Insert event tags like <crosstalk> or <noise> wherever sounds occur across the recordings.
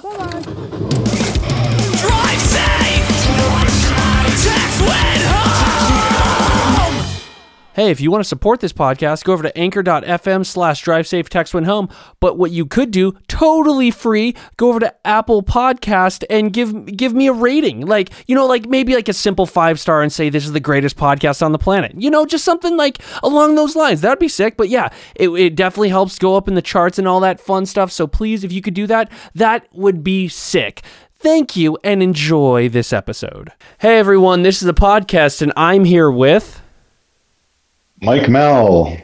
Drive Hey, if you want to support this podcast, go over to anchor.fm slash drive safe text when home. But what you could do, totally free, go over to Apple Podcast and give give me a rating. Like, you know, like maybe like a simple five star and say this is the greatest podcast on the planet. You know, just something like along those lines. That'd be sick. But yeah, it, it definitely helps go up in the charts and all that fun stuff. So please, if you could do that, that would be sick. Thank you and enjoy this episode. Hey everyone, this is a podcast and I'm here with Mike Mel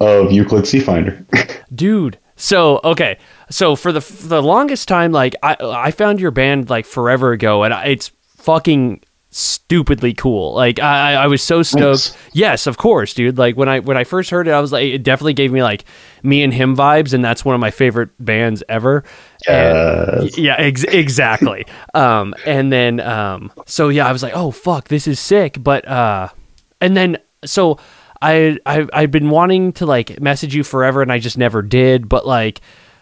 of Euclid C Finder. <laughs> dude so okay. So for the for the longest time like i i found your band like forever ago and I- it's fucking stupidly cool. Like i i I was so stoked. Thanks. yes of course dude. Like when i when i first heard it i was like it definitely gave me like me and him vibes and that's one of my favorite bands ever. And- yeah ex- exactly. <laughs> Um and then um so yeah i was like oh fuck this is sick. But uh and then so I I I've been wanting to like message you forever and I just never did, but like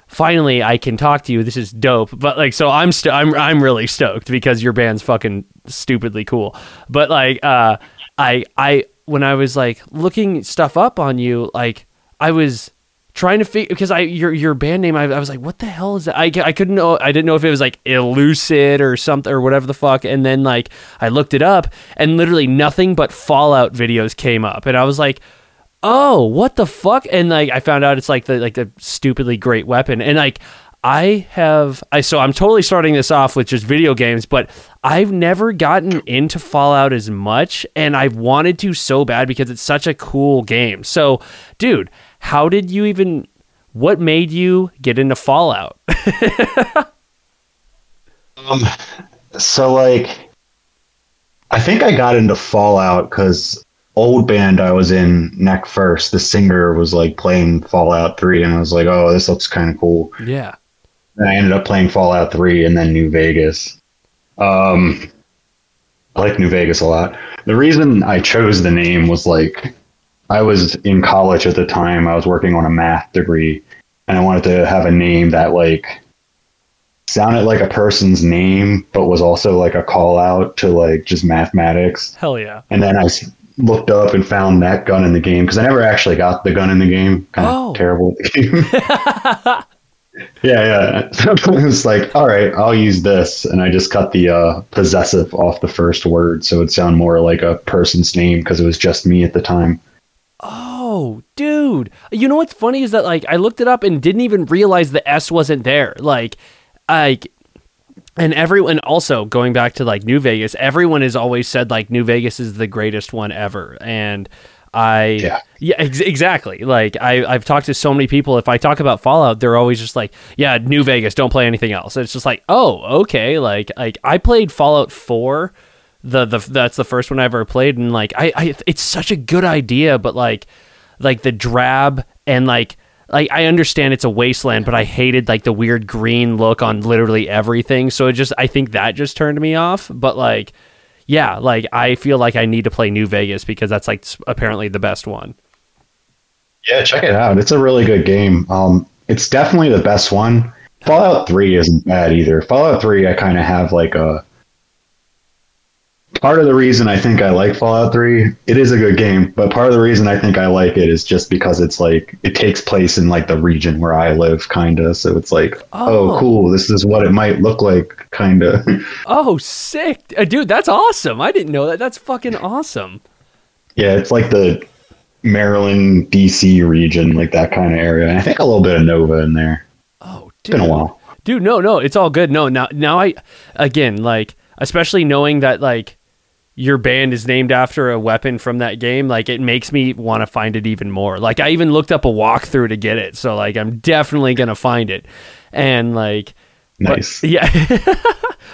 finally I can talk to you. This is dope. But like so I'm st- I'm I'm really stoked because your band's fucking stupidly cool. But like uh I I when I was like looking stuff up on you, like I was trying to figure because I your your band name I, I was like what the hell is that I, I couldn't know I didn't know if it was like Elucid or something or whatever the fuck and then like I looked it up and literally nothing but Fallout videos came up and I was like oh what the fuck and like I found out it's like the like the stupidly great weapon and like I have I so I'm totally starting this off with just video games, but I've never gotten into Fallout as much and I've wanted to so bad because it's such a cool game. So, dude, how did you even what made you get into Fallout? <laughs> Um, so like, I think I got into Fallout because old band I was in, Neck First, the singer was like playing Fallout Three, and I was like, oh, this looks kind of cool. yeah. And I ended up playing Fallout Three and then New Vegas. Um, I like New Vegas a lot. The reason I chose the name was like, I was in college at the time. I was working on a math degree, and I wanted to have a name that like sounded like a person's name, but was also like a call out to like just mathematics. Hell yeah. And then I looked up and found that gun in the game because I never actually got the gun in the game. Kind of Oh. terrible at the game. <laughs> yeah, yeah. So <laughs> it was like, all right, I'll use this, and I just cut the uh, possessive off the first word, so it sound more like a person's name because it was just me at the time. Oh, dude. You know what's funny is that like I looked it up and didn't even realize the S wasn't there. Like like and everyone also going back to like New Vegas, everyone has always said like New Vegas is the greatest one ever. And I Yeah. yeah ex- exactly. Like I I've talked to so many people if I talk about Fallout, they're always just like, yeah, New Vegas, don't play anything else. it's just like, "Oh, okay." Like like I played Fallout 4 the the that's the first one I ever played, and like I, I it's such a good idea, but like like the drab and like like I understand it's a wasteland, but I hated like the weird green look on literally everything. So it just I think that just turned me off. But like yeah, like I feel like I need to play New Vegas because that's like apparently the best one. Yeah, check it out. It's a really good game. Um, it's definitely the best one. Fallout Three isn't bad either. Fallout Three, I kind of have like a part of the reason I think I like Fallout 3, it is a good game, but part of the reason I think I like it is just because it's like it takes place in like the region where I live kind of. So it's like, Oh. oh. cool, this is what it might look like kind of. <laughs> Oh, sick. Uh, dude, that's awesome. I didn't know that. That's fucking awesome. yeah, it's like the Maryland DC region, like that kind of area. And I think a little bit of Nova in there. Oh, It's dude. been a while. dude no no it's all good no now now i again like especially knowing that like your band is named after a weapon from that game like it makes me want to find it even more. Like i even looked up a walkthrough to get it so like i'm definitely gonna find it. And like but- Nice. <laughs> yeah.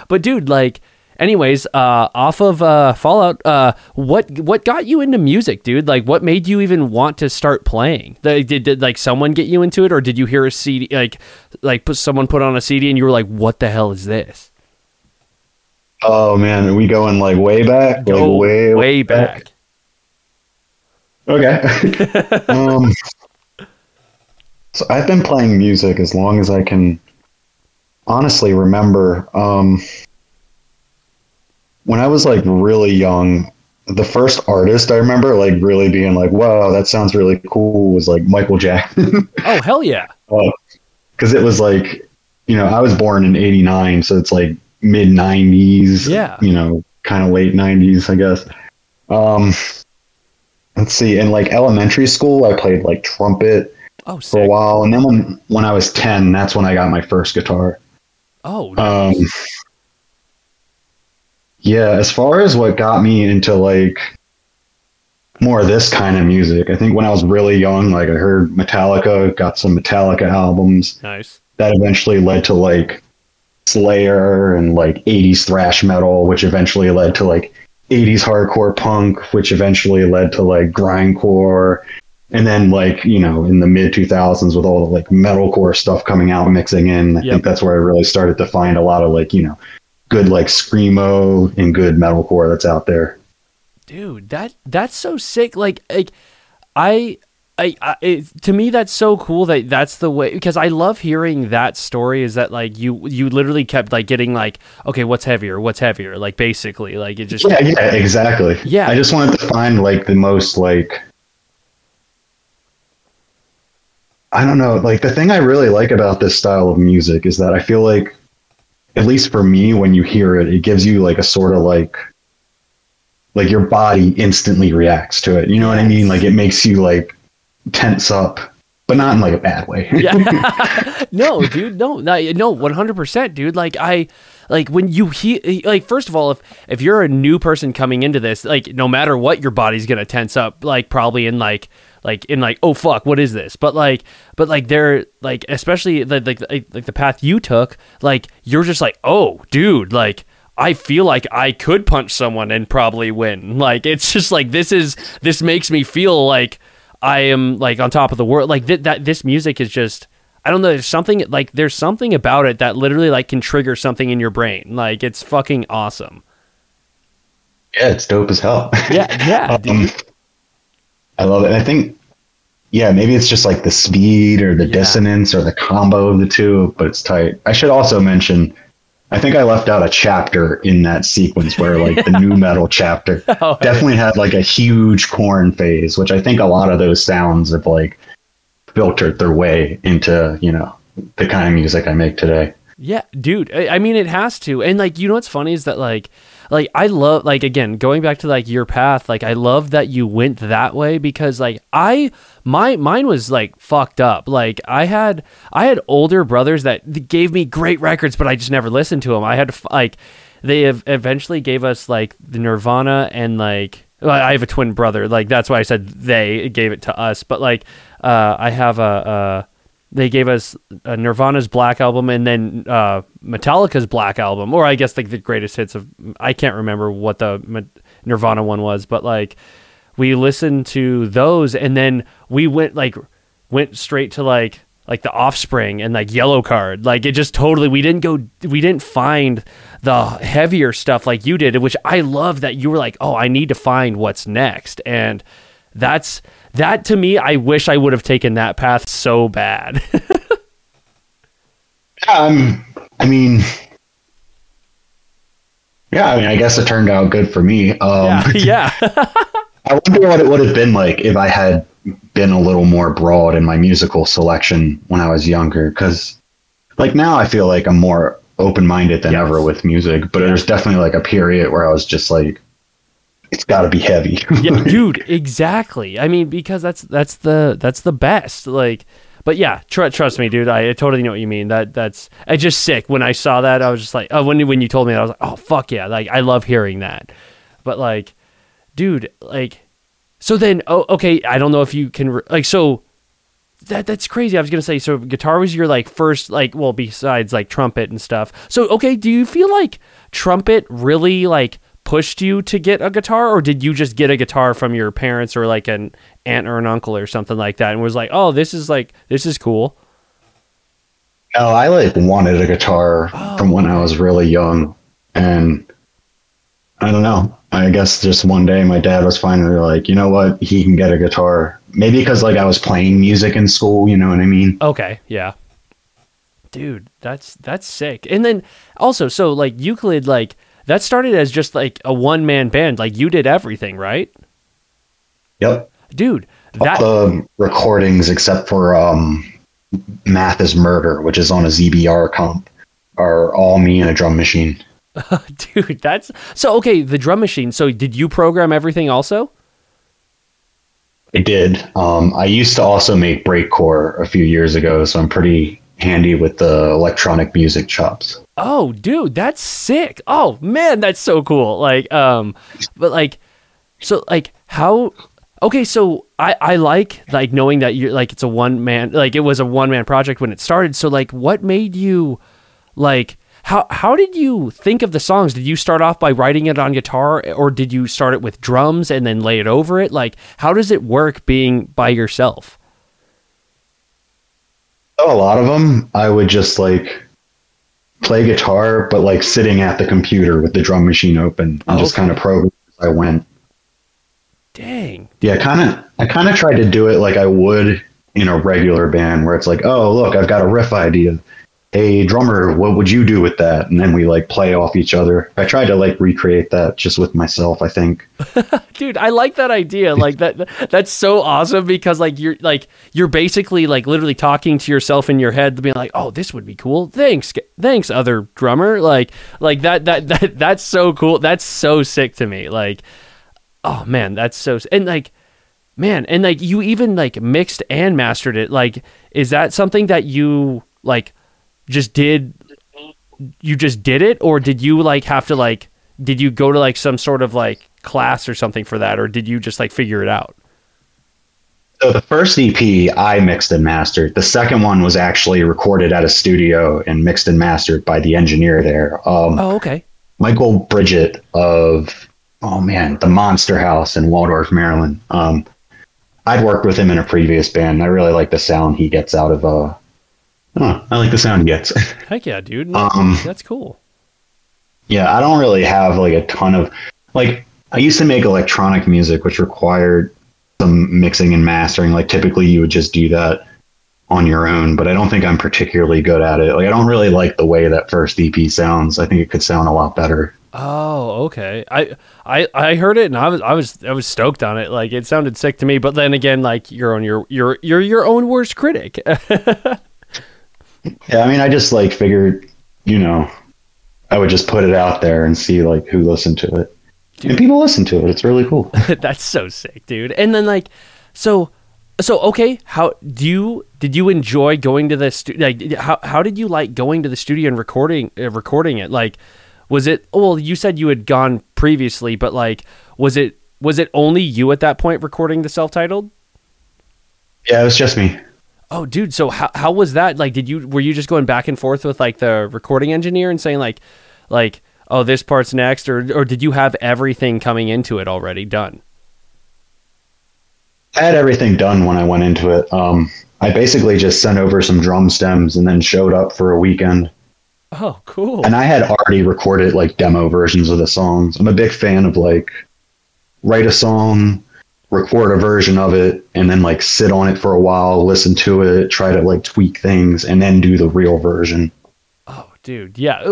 But dude like anyways uh off of uh fallout uh what what got you into music dude? Like what made you even want to start playing? The, did, did like someone get you into it or did you hear a cd like like put someone put on a cd and you were like what the hell is this Oh man, are we going like way back? Like way way back Okay. <laughs> um, so I've been playing music as long as I can honestly remember um, when I was like really young. The first artist I remember like really being like, "Wow, that sounds really cool," was like Michael Jackson. <laughs> Oh hell yeah. because it was like you know i was born in 89 so it's like mid 90s Yeah. you know kind of late 90s i guess. Um let's see in like elementary school i played like trumpet Oh for a while and then when when i was 10 that's when i got my first guitar. Oh um yeah as far as what got me into like more of this kind of music i think when i was really young like i heard metallica got some metallica albums. Nice. that eventually led to like Slayer and like 80s thrash metal, which eventually led to like 80s hardcore punk, which eventually led to like grindcore. And then like, you know, in the mid 2000s with all the like metalcore stuff coming out mixing in, I Yep. think that's where I really started to find a lot of like, you know, good like screamo and good metalcore that's out there. dude that that's so sick like like i I, I it, to me that's so cool that that's the way because I love hearing that story is that like you you literally kept like getting like okay what's heavier what's heavier like basically like it just Yeah, yeah, exactly. Yeah. I just wanted to find like the most like I don't know, like the thing I really like about this style of music is that I feel like at least for me when you hear it it gives you like a sort of like like your body instantly reacts to it. You know what I mean? Like it makes you like tense up, but not in like a bad way. yeah. <laughs> no, dude, no, no, no, one hundred percent, dude. Like I, like when you hear, like first of all, if if you're a new person coming into this, like no matter what, your body's gonna tense up, like probably in like like in like oh fuck, what is this? But like, but like they're like especially the, like like like the path you took, like you're just like oh dude, like. I feel like I could punch someone and probably win. Like it's just like this is this makes me feel like I am like on top of the world. Like th- that this music is just I don't know, there's something like there's something about it that literally like can trigger something in your brain. Like it's fucking awesome. yeah, it's dope as hell. <laughs> Yeah, yeah, Um. I love it. I think, yeah, maybe it's just like the speed or the Yeah. dissonance or the combo of the two, but it's tight. I should also mention, I think I left out a chapter in that sequence where like the <laughs> new metal chapter Oh, definitely had like a huge Korn phase, which I think a lot of those sounds have like filtered their way into, you know, the kind of music I make today. Yeah, dude. I, I mean, it has to. And like, you know what's funny is that like, like I love like again going back to like your path. Like I love that you went that way because like I my mine was like fucked up. Like I had I had older brothers that gave me great records, but I just never listened to them. I had to like they eventually gave us like the Nirvana and like I have a twin brother. Like that's why I said they gave it to us. But like uh, I have a. Uh, they gave us uh, Nirvana's Black album and then uh, Metallica's Black album, or I guess like the greatest hits of. I can't remember what the Nirvana one was, but like we listened to those and then we went like went straight to like like the Offspring and like Yellowcard. Like it just totally we didn't go we didn't find the heavier stuff like you did, which I love that you were like, oh, I need to find what's next and. That's that to me. I wish I would have taken that path so bad. <laughs> Um, I mean, yeah, I mean, I guess it turned out good for me. Um, yeah, yeah. <laughs> <laughs> I wonder what it would have been like if I had been a little more broad in my musical selection when I was younger. Because, like, now I feel like I'm more open minded than Yes. ever with music. But Yeah. there's definitely like a period where I was just like, it's got to be heavy. yeah, <laughs> dude, exactly. I mean, because that's that's the that's the best. Like, but yeah, tr- trust me, dude. I, I totally know what you mean. That that's I just sick. When I saw that, I was just like, oh, when when you told me that, I was like, oh fuck yeah, like I love hearing that. But like, dude, like, so then, oh, okay, I don't know if you can re- like so. That that's crazy. I was gonna say so. Guitar was your like first like well besides like trumpet and stuff. So okay, do you feel like trumpet really like pushed you to get a guitar, or did you just get a guitar from your parents or like an aunt or an uncle or something like that, and was like, oh, this is like this is cool. No, I like wanted a guitar Oh, from when I was really young, and I don't know. I guess just one day my dad was finally like, you know what, he can get a guitar. Maybe because like I was playing music in school, you know what I mean? Okay, yeah, dude that's that's sick and then also so like euclid like that started as just like a one-man band like you did everything right Yep. dude All that the recordings except for um, Math is Murder, which is on a ZBR comp, are all me and a drum machine. <laughs> dude that's so okay the drum machine so did you program everything also I did. Um, I used to also make breakcore a few years ago, so I'm pretty handy with the electronic music chops. oh dude that's sick oh man that's so cool like um but like so like how okay so i i like like knowing that you're like it's a one man like it was a one man project when it started so like what made you like how how did you think of the songs did you start off by writing it on guitar or did you start it with drums and then lay it over it like how does it work being by yourself Oh, a lot of them, I would just like play guitar, but like sitting at the computer with the drum machine open and Oh, just kind of program as I went. dang Yeah, kind of. I kind of tried to do it like I would in a regular band, where it's like, oh, look, I've got a riff idea. Hey, drummer, what would you do with that? And then we like play off each other. I tried to like recreate that just with myself. I think. <laughs> dude i like that idea like that that's so awesome because like you're like you're basically like literally talking to yourself in your head being like oh this would be cool thanks thanks other drummer like like that that, that that's so cool that's so sick to me like oh man that's so and like man and like you even like mixed and mastered it like is that something that you like just did you just did it or did you like have to like did you go to like some sort of like class or something for that or did you just like figure it out So the first EP I mixed and mastered. The second one was actually recorded at a studio and mixed and mastered by the engineer there. Um, oh okay Michael Bridget of oh man, the Monster House in Waldorf, Maryland. Um, I'd worked with him in a previous band. And I really like the sound he gets out of. Uh, I, I like the sound he gets. <laughs> heck yeah dude Um, that's cool yeah, I don't really have like a ton of like. I used to make electronic music, which required some mixing and mastering. Like typically, you would just do that on your own, but I don't think I'm particularly good at it. Like I don't really like the way that first EP sounds. I think it could sound a lot better. oh okay I, I i heard it and i was i was i was stoked on it like it sounded sick to me but then again like you're on your you're you're your own worst critic <laughs> Yeah, I mean, I just like figured, you know, I would just put it out there and see like who listened to it. Dude. And people listen to it. It's really cool. <laughs> That's so sick, dude. And then like, so, so okay. How do you did you enjoy going to the studio? Like, how how did you like going to the studio and recording uh, recording it? Like, was it? Well, you said you had gone previously, but like, was it was it only you at that point recording the self titled? yeah, it was just me. Oh, dude. So how how was that? Like, did you were you just going back and forth with like the recording engineer and saying like, like, oh, this part's next, or or did you have everything coming into it already done? I had everything done when I went into it. Um, I basically just sent over some drum stems and then showed up for a weekend. Oh, cool. And I had already recorded like demo versions of the songs. I'm a big fan of like write a song, record a version of it, and then like sit on it for a while, listen to it, try to like tweak things, and then do the real version. Oh, dude, yeah.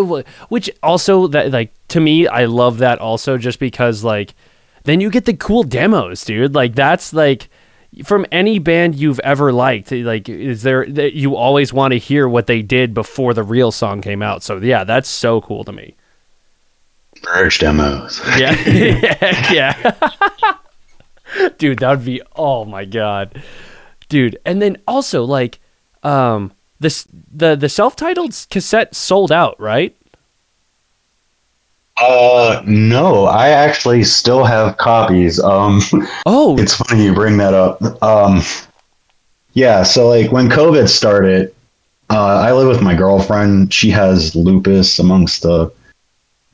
Which also that like to me, I love that also just because like then you get the cool demos, dude. Like that's like from any band you've ever liked. Like, is there that you always want to hear what they did before the real song came out? So yeah, that's so cool to me. Merge demos. Yeah, <laughs> <laughs> yeah, <laughs> <laughs> dude. That would be oh my god, dude. And then also like, um, this the the self titled cassette sold out, right? Uh, no, I actually still have copies. Um, <laughs> Oh, it's funny you bring that up. Um, yeah, so like when COVID started, uh, I live with my girlfriend. She has lupus amongst the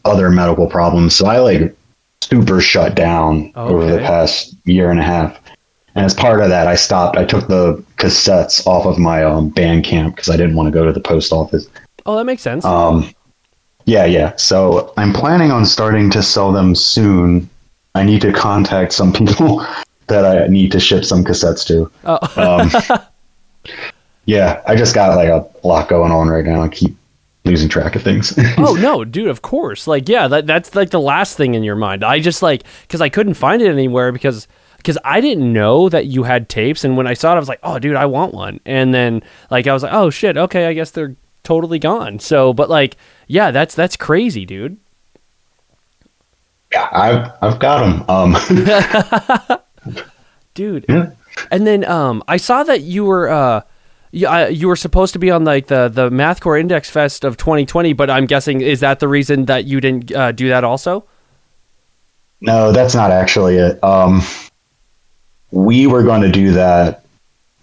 other medical problems. So I like super shut down over the past year and a half. And as part of that, I stopped. I took the cassettes off of my um, Bandcamp because I didn't want to go to the post office. oh, that makes sense. Um, yeah, yeah. So I'm planning on starting to sell them soon. I need to contact some people <laughs> that I need to ship some cassettes to. oh, Um, <laughs> yeah, I just got like a lot going on right now. I keep losing track of things. <laughs> oh no, dude, of course. Like yeah, that that's like the last thing in your mind. I just like cuz I couldn't find it anywhere because because I didn't know that you had tapes and when I saw it I was like, "Oh, dude, I want one." And then like I was like, "Oh shit, okay, I guess they're totally gone." So, but like yeah, that's that's crazy, dude. yeah, I've I've got them. Um, <laughs> Dude. yeah. And then um I saw that you were uh you, I, you were supposed to be on like the the Mathcore Index Fest of 2020, but I'm guessing is that the reason that you didn't uh, do that also? No, that's not actually it. Um, we were going to do that,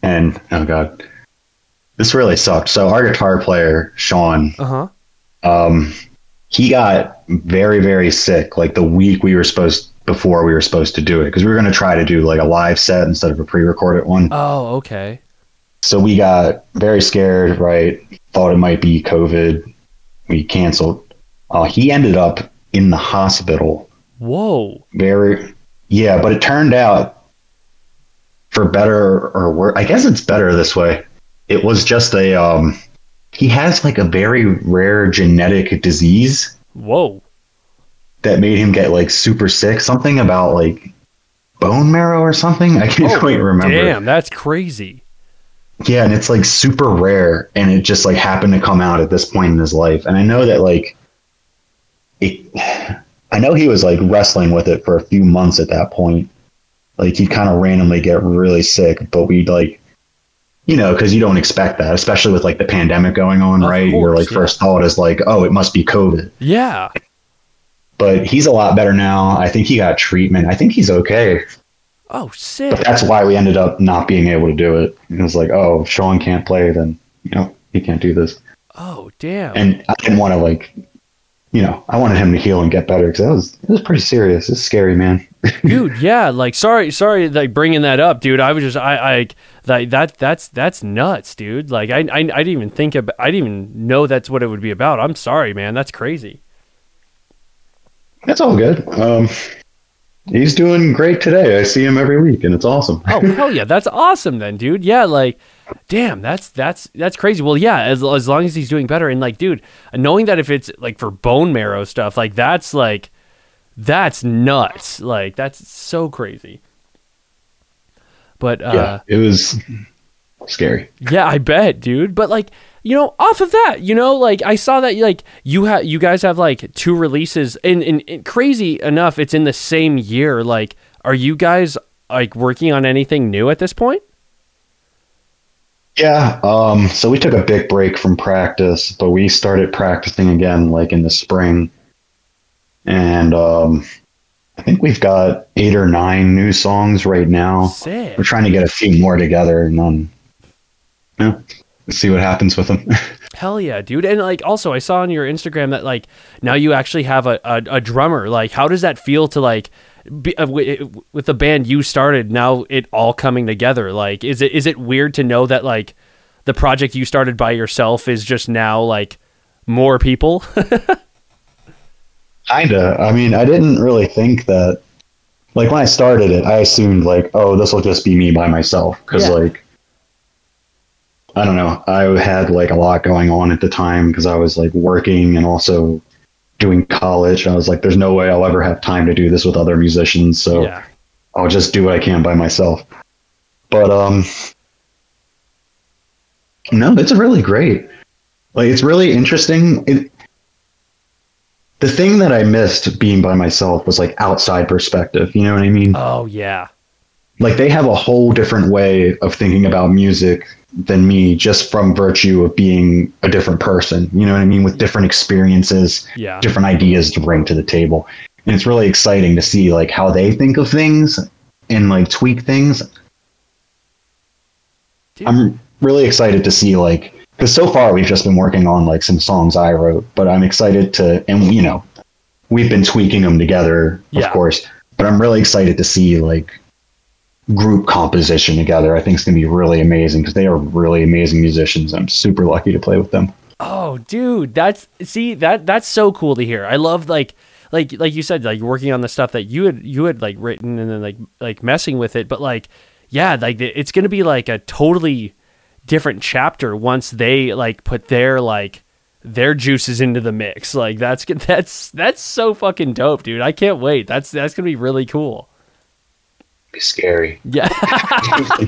and oh god, this really sucked. So our guitar player Sean, Uh-huh. um, he got very very sick like the week we were supposed before we were supposed to do it because we were going to try to do like a live set instead of a pre-recorded one. Oh, okay. So we got very scared, right? Thought it might be COVID. We canceled. Uh, he ended up in the hospital Whoa. very yeah but it turned out for better or worse i guess it's better this way it was just a um he has like a very rare genetic disease Whoa. that made him get like super sick something about like bone marrow or something i can't Oh, quite remember Damn, that's crazy. Yeah and it's like super rare and it just like happened to come out at this point in his life and i know that like it <sighs> i know he was like wrestling with it for a few months at that point. Like he'd kind of randomly get really sick but we'd like you know because you don't expect that especially with like the pandemic going on Of right? Your like yeah. first thought is like oh it must be covid. Yeah. but he's a lot better now. I think he got treatment. I think he's okay Oh, sick. but that's why we ended up not being able to do it it was like oh if sean can't play then you know he can't do this Oh, damn. and I didn't want to like, you know, I wanted him to heal and get better because that was it was pretty serious. It's scary, man. <laughs> dude, yeah, like sorry, sorry, like bringing that up, dude. I was just, I, I, like that, that's that's nuts, dude. Like I, I, I didn't even think about, I didn't even know that's what it would be about. I'm sorry, man. That's crazy. That's all good. Um, he's doing great today. I see him every week, and it's awesome. Oh hell yeah, that's awesome then, dude. Yeah, like, damn, that's that's that's crazy. Well, yeah, as as long as he's doing better, and like, dude, knowing that if it's like for bone marrow stuff, like that's like, that's nuts. Like that's so crazy. But uh, yeah, it was scary. Yeah, I bet, dude. But like, you know, off of that, you know, like I saw that like you have you guys have like two releases and, and, and crazy enough, it's in the same year. Like, are you guys like working on anything new at this point? Yeah. Um. So we took a big break from practice, but we started practicing again like in the spring, and um, I think we've got eight or nine new songs right now. Sick. We're trying to get a few more together, and then yeah, see what happens with them. <laughs> Hell yeah, dude. And like also I saw on your Instagram that like now you actually have a, a, a drummer. Like how does that feel to like be, uh, wi- with the band you started now it all coming together? Like is it is it weird to know that like the project you started by yourself is just now like more people? <laughs> Kinda. I mean, I didn't really think that. Like when I started it, I assumed like, oh, this will just be me by myself because Yeah. like, I don't know. I had like a lot going on at the time because I was like working and also doing college. I was like, there's no way I'll ever have time to do this with other musicians, so yeah. I'll just do what I can by myself. But um, no, it's really great. Like it's really interesting. It, the thing that I missed being by myself was like outside perspective. You know what I mean? Oh yeah. Like they have a whole different way of thinking about music than me just from virtue of being a different person. You know what I mean? With different experiences, Yeah. different ideas to bring to the table. And it's really exciting to see like how they think of things and like tweak things. Dude. I'm really excited to see like because so far we've just been working on like some songs I wrote, but I'm excited to and you know we've been tweaking them together, Yeah. of course. But I'm really excited to see like group composition together. I think it's gonna be really amazing because they are really amazing musicians. I'm super lucky to play with them. Oh, dude, that's see that that's so cool to hear. I love like like like you said like working on the stuff that you had you had like written and then like like messing with it, but like yeah, like it's going to be like a totally different chapter once they like put their like their juices into the mix. Like that's <laughs> that's that's so fucking dope, dude. I can't wait. That's that's gonna be really cool. Be scary. Yeah. <laughs>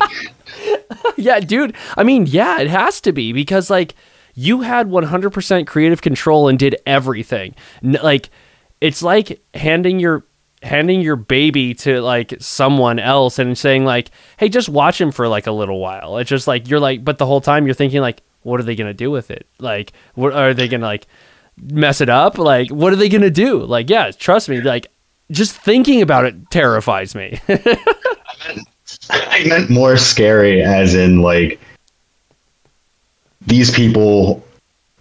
yeah, dude. I mean, yeah, it has to be because like you had 100% creative control and did everything. Like it's like handing your handing your baby to like someone else and saying like, "Hey, just watch him for like a little while." It's just like you're like but the whole time you're thinking like, "What are they going to do with it?" Like, what are they going to like mess it up? Like, what are they going to do? Like, yeah, trust me, like just thinking about it terrifies me. <laughs> I meant more scary, as in like these people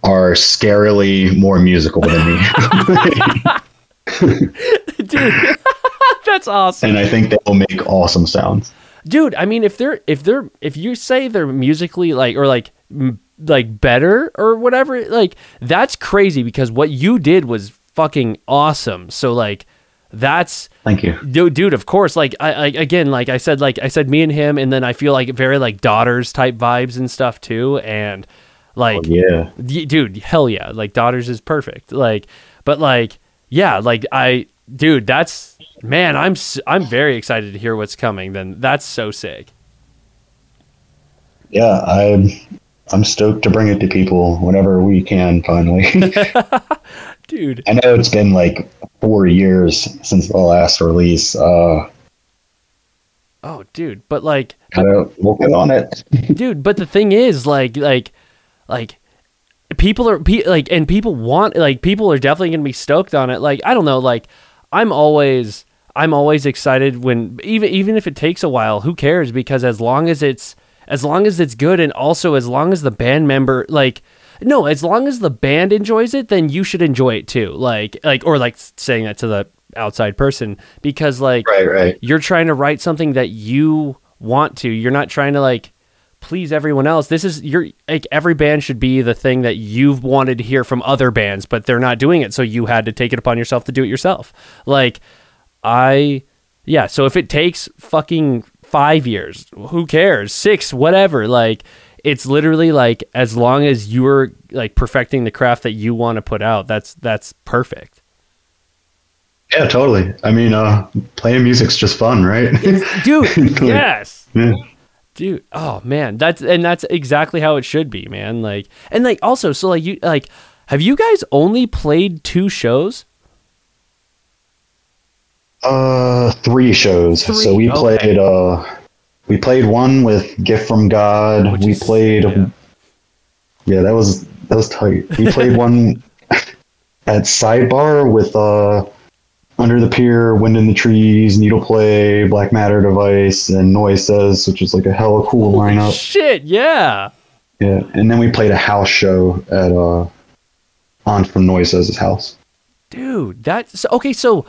are scarily more musical than me, <laughs> dude. <laughs> That's awesome. and I think they will make awesome sounds. dude i mean if they're if they're if you say they're musically like or like like better or whatever like that's crazy because what you did was fucking awesome so like that's Thank you. dude, dude of course like I, I again like i said like i said me and him and then i feel like very like daughters type vibes and stuff too and like Oh, yeah. y- dude hell yeah like daughters is perfect like but like yeah like i dude that's man i'm i'm very excited to hear what's coming then that's so sick Yeah, I'm I'm stoked to bring it to people whenever we can finally. <laughs> <laughs> dude I know it's been like four years since the last release. Uh oh dude but like gotta get on it. <laughs> dude but the thing is like like like people are pe- like and people want like people are definitely gonna be stoked on it like i don't know like i'm always i'm always excited when even even if it takes a while who cares because as long as it's as long as it's good and also as long as the band member like no as long as the band enjoys it then you should enjoy it too like like or like saying that to the outside person because like Right, right. you're trying to write something that you want to. You're not trying to like please everyone else. This is you're like every band should be the thing that you've wanted to hear from other bands, but they're not doing it, so you had to take it upon yourself to do it yourself. Like I yeah, so if it takes fucking 5 years, who cares? 6, whatever. Like it's literally like as long as you're like perfecting the craft that you want to put out, that's that's perfect. Yeah, totally. I mean, uh playing music's just fun, right? Dude, <laughs> yes. yeah. dude oh man that's and that's exactly how it should be man like and like also so like you like have you guys only played two shows Uh, three shows. Three, So we okay. played. Uh, we played one with "Gift from God." Which we is- played. yeah. Yeah. that was that was tight. We played one <laughs> at Sidebar with uh, "Under the Pier," "Wind in the Trees," Needle Play, Black Matter Device, and Noises, which is like a hella cool lineup. shit yeah Yeah, and then we played a house show at uh, on from Noise Noises' house. dude that's okay so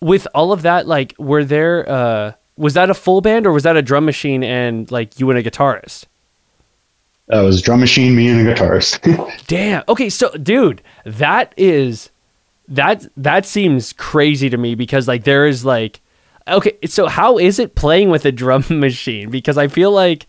with all of that like were there uh was that a full band or was that a drum machine and like you and a guitarist That was drum machine, me, and a guitarist. <laughs> Damn. Okay, so dude, that is that that seems crazy to me because like there is like okay, so how is it playing with a drum <laughs> machine? Because I feel like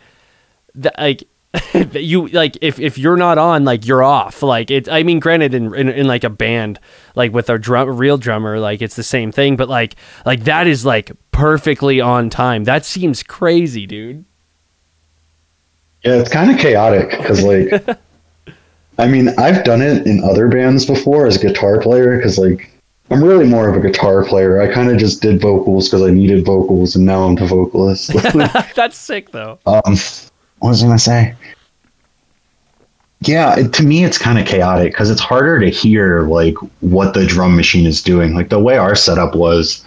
that like <laughs> you like if if you're not on like you're off like it i mean granted in, in in like a band like with a drum real drummer like it's the same thing but like like that is like perfectly on time that seems crazy dude Yeah, it's kind of chaotic because, like, <laughs> I mean, I've done it in other bands before as a guitar player because, like, I'm really more of a guitar player. I kind of just did vocals because I needed vocals, and now I'm the vocalist. <laughs> <laughs> that's sick though um, what was I gonna say? Yeah, it, to me, it's kind of chaotic because it's harder to hear like what the drum machine is doing. Like the way our setup was,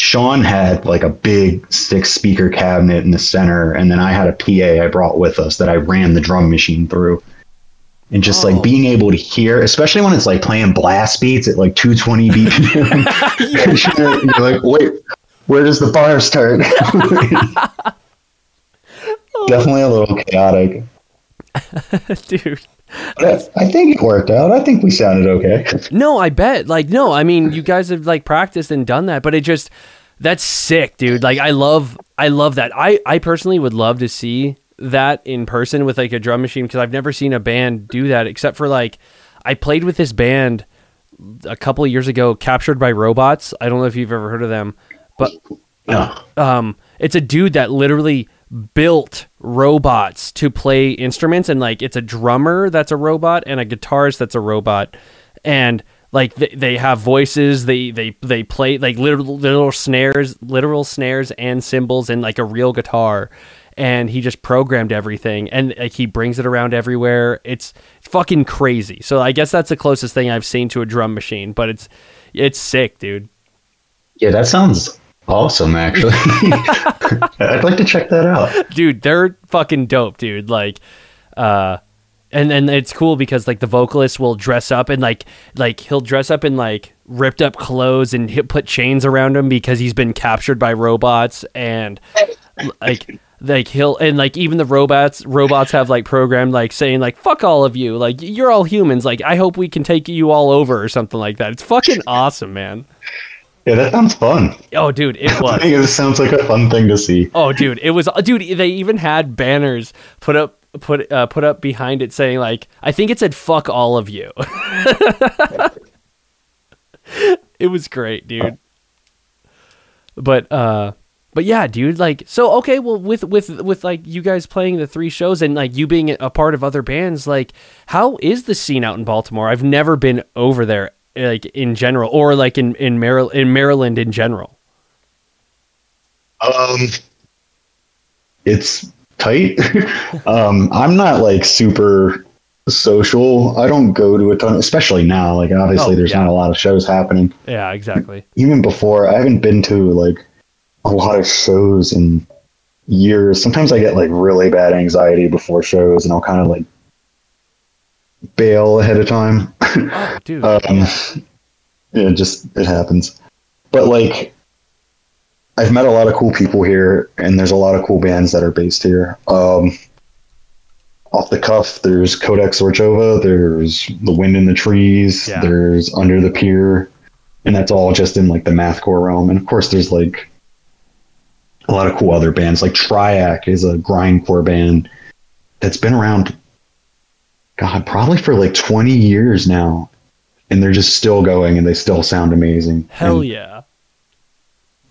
Sean had like a big six speaker cabinet in the center, and then I had a PA I brought with us that I ran the drum machine through. And just Oh. like being able to hear, especially when it's like playing blast beats at like 220 BPM, <laughs> <laughs> you're, you're like, wait, where does the bar start? <laughs> Definitely a little chaotic. dude I think it worked out. I think we sounded okay. No, I bet. Like, no, I mean, you guys have like practiced and done that, but it just that's sick, dude. Like, I love, I love that. I, I personally would love to see that in person with like a drum machine because I've never seen a band do that except for like I played with this band a couple of years ago, Captured by Robots. I don't know if you've ever heard of them, but No. um, it's a dude that literally built robots to play instruments and like it's a drummer that's a robot and a guitarist that's a robot. And like they, they have voices they they they play like literal little snares literal snares and cymbals and like a real guitar. And he just programmed everything and like he brings it around everywhere. It's fucking crazy. So i guess that's the closest thing i've seen to a drum machine but it's it's sick dude. Yeah, that sounds awesome. Actually, <laughs> I'd like to check that out. dude they're fucking dope dude. Like uh and and it's cool because like the vocalist will dress up and like like he'll dress up in like ripped up clothes and he'll put chains around him because he's been captured by robots and like like he'll and like even the robots robots have like programmed like saying like fuck all of you. Like you're all humans. Like i hope we can take you all over or something like that. It's fucking awesome man Yeah, that sounds fun. oh dude it <laughs> I was think it sounds like a fun thing to see. Oh, dude, it was dude. They even had banners put up put uh, put up behind it saying like I think it said "fuck all of you." <laughs> it was great, dude. But uh, but yeah, dude. Like so, okay. Well, with with with like you guys playing the three shows and like you being a part of other bands, like how is the scene out in Baltimore? I've never been over there, like in general, or like in in Maryland in Maryland in general. Um, it's tight. <laughs> um, I'm not like super social. I don't go to a ton, especially now. Like obviously, Oh, there's yeah. not a lot of shows happening. Yeah, exactly. Even before, I haven't been to like a lot of shows in years. Sometimes I get like really bad anxiety before shows, and I'll kind of like bail ahead of time. Oh, <laughs> dude. Um, yeah, just it happens. But like, I've met a lot of cool people here, and there's a lot of cool bands that are based here. Um, off the cuff, there's Codex Orchova, there's The Wind in the Trees, Yeah. there's Under the Pier, and that's all just in like the mathcore realm. And of course, there's like a lot of cool other bands. Like Triac is a grindcore band that's been around God, probably for like 20 years now. And they're just still going and they still sound amazing. Hell And, yeah.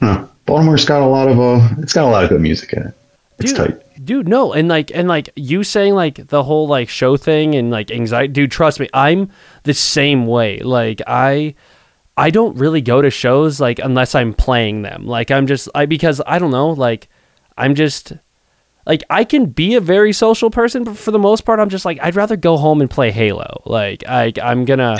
huh, Baltimore's got a lot of uh it's got a lot of good music in it. It's Dude, tight. dude, no, and like, and like you saying like the whole like show thing and like anxiety, dude. Trust me, I'm the same way. Like I, I don't really go to shows like unless I'm playing them. Like I'm just I because I don't know. Like I'm just like I can be a very social person, but for the most part, I'm just like I'd rather go home and play Halo. Like I I'm gonna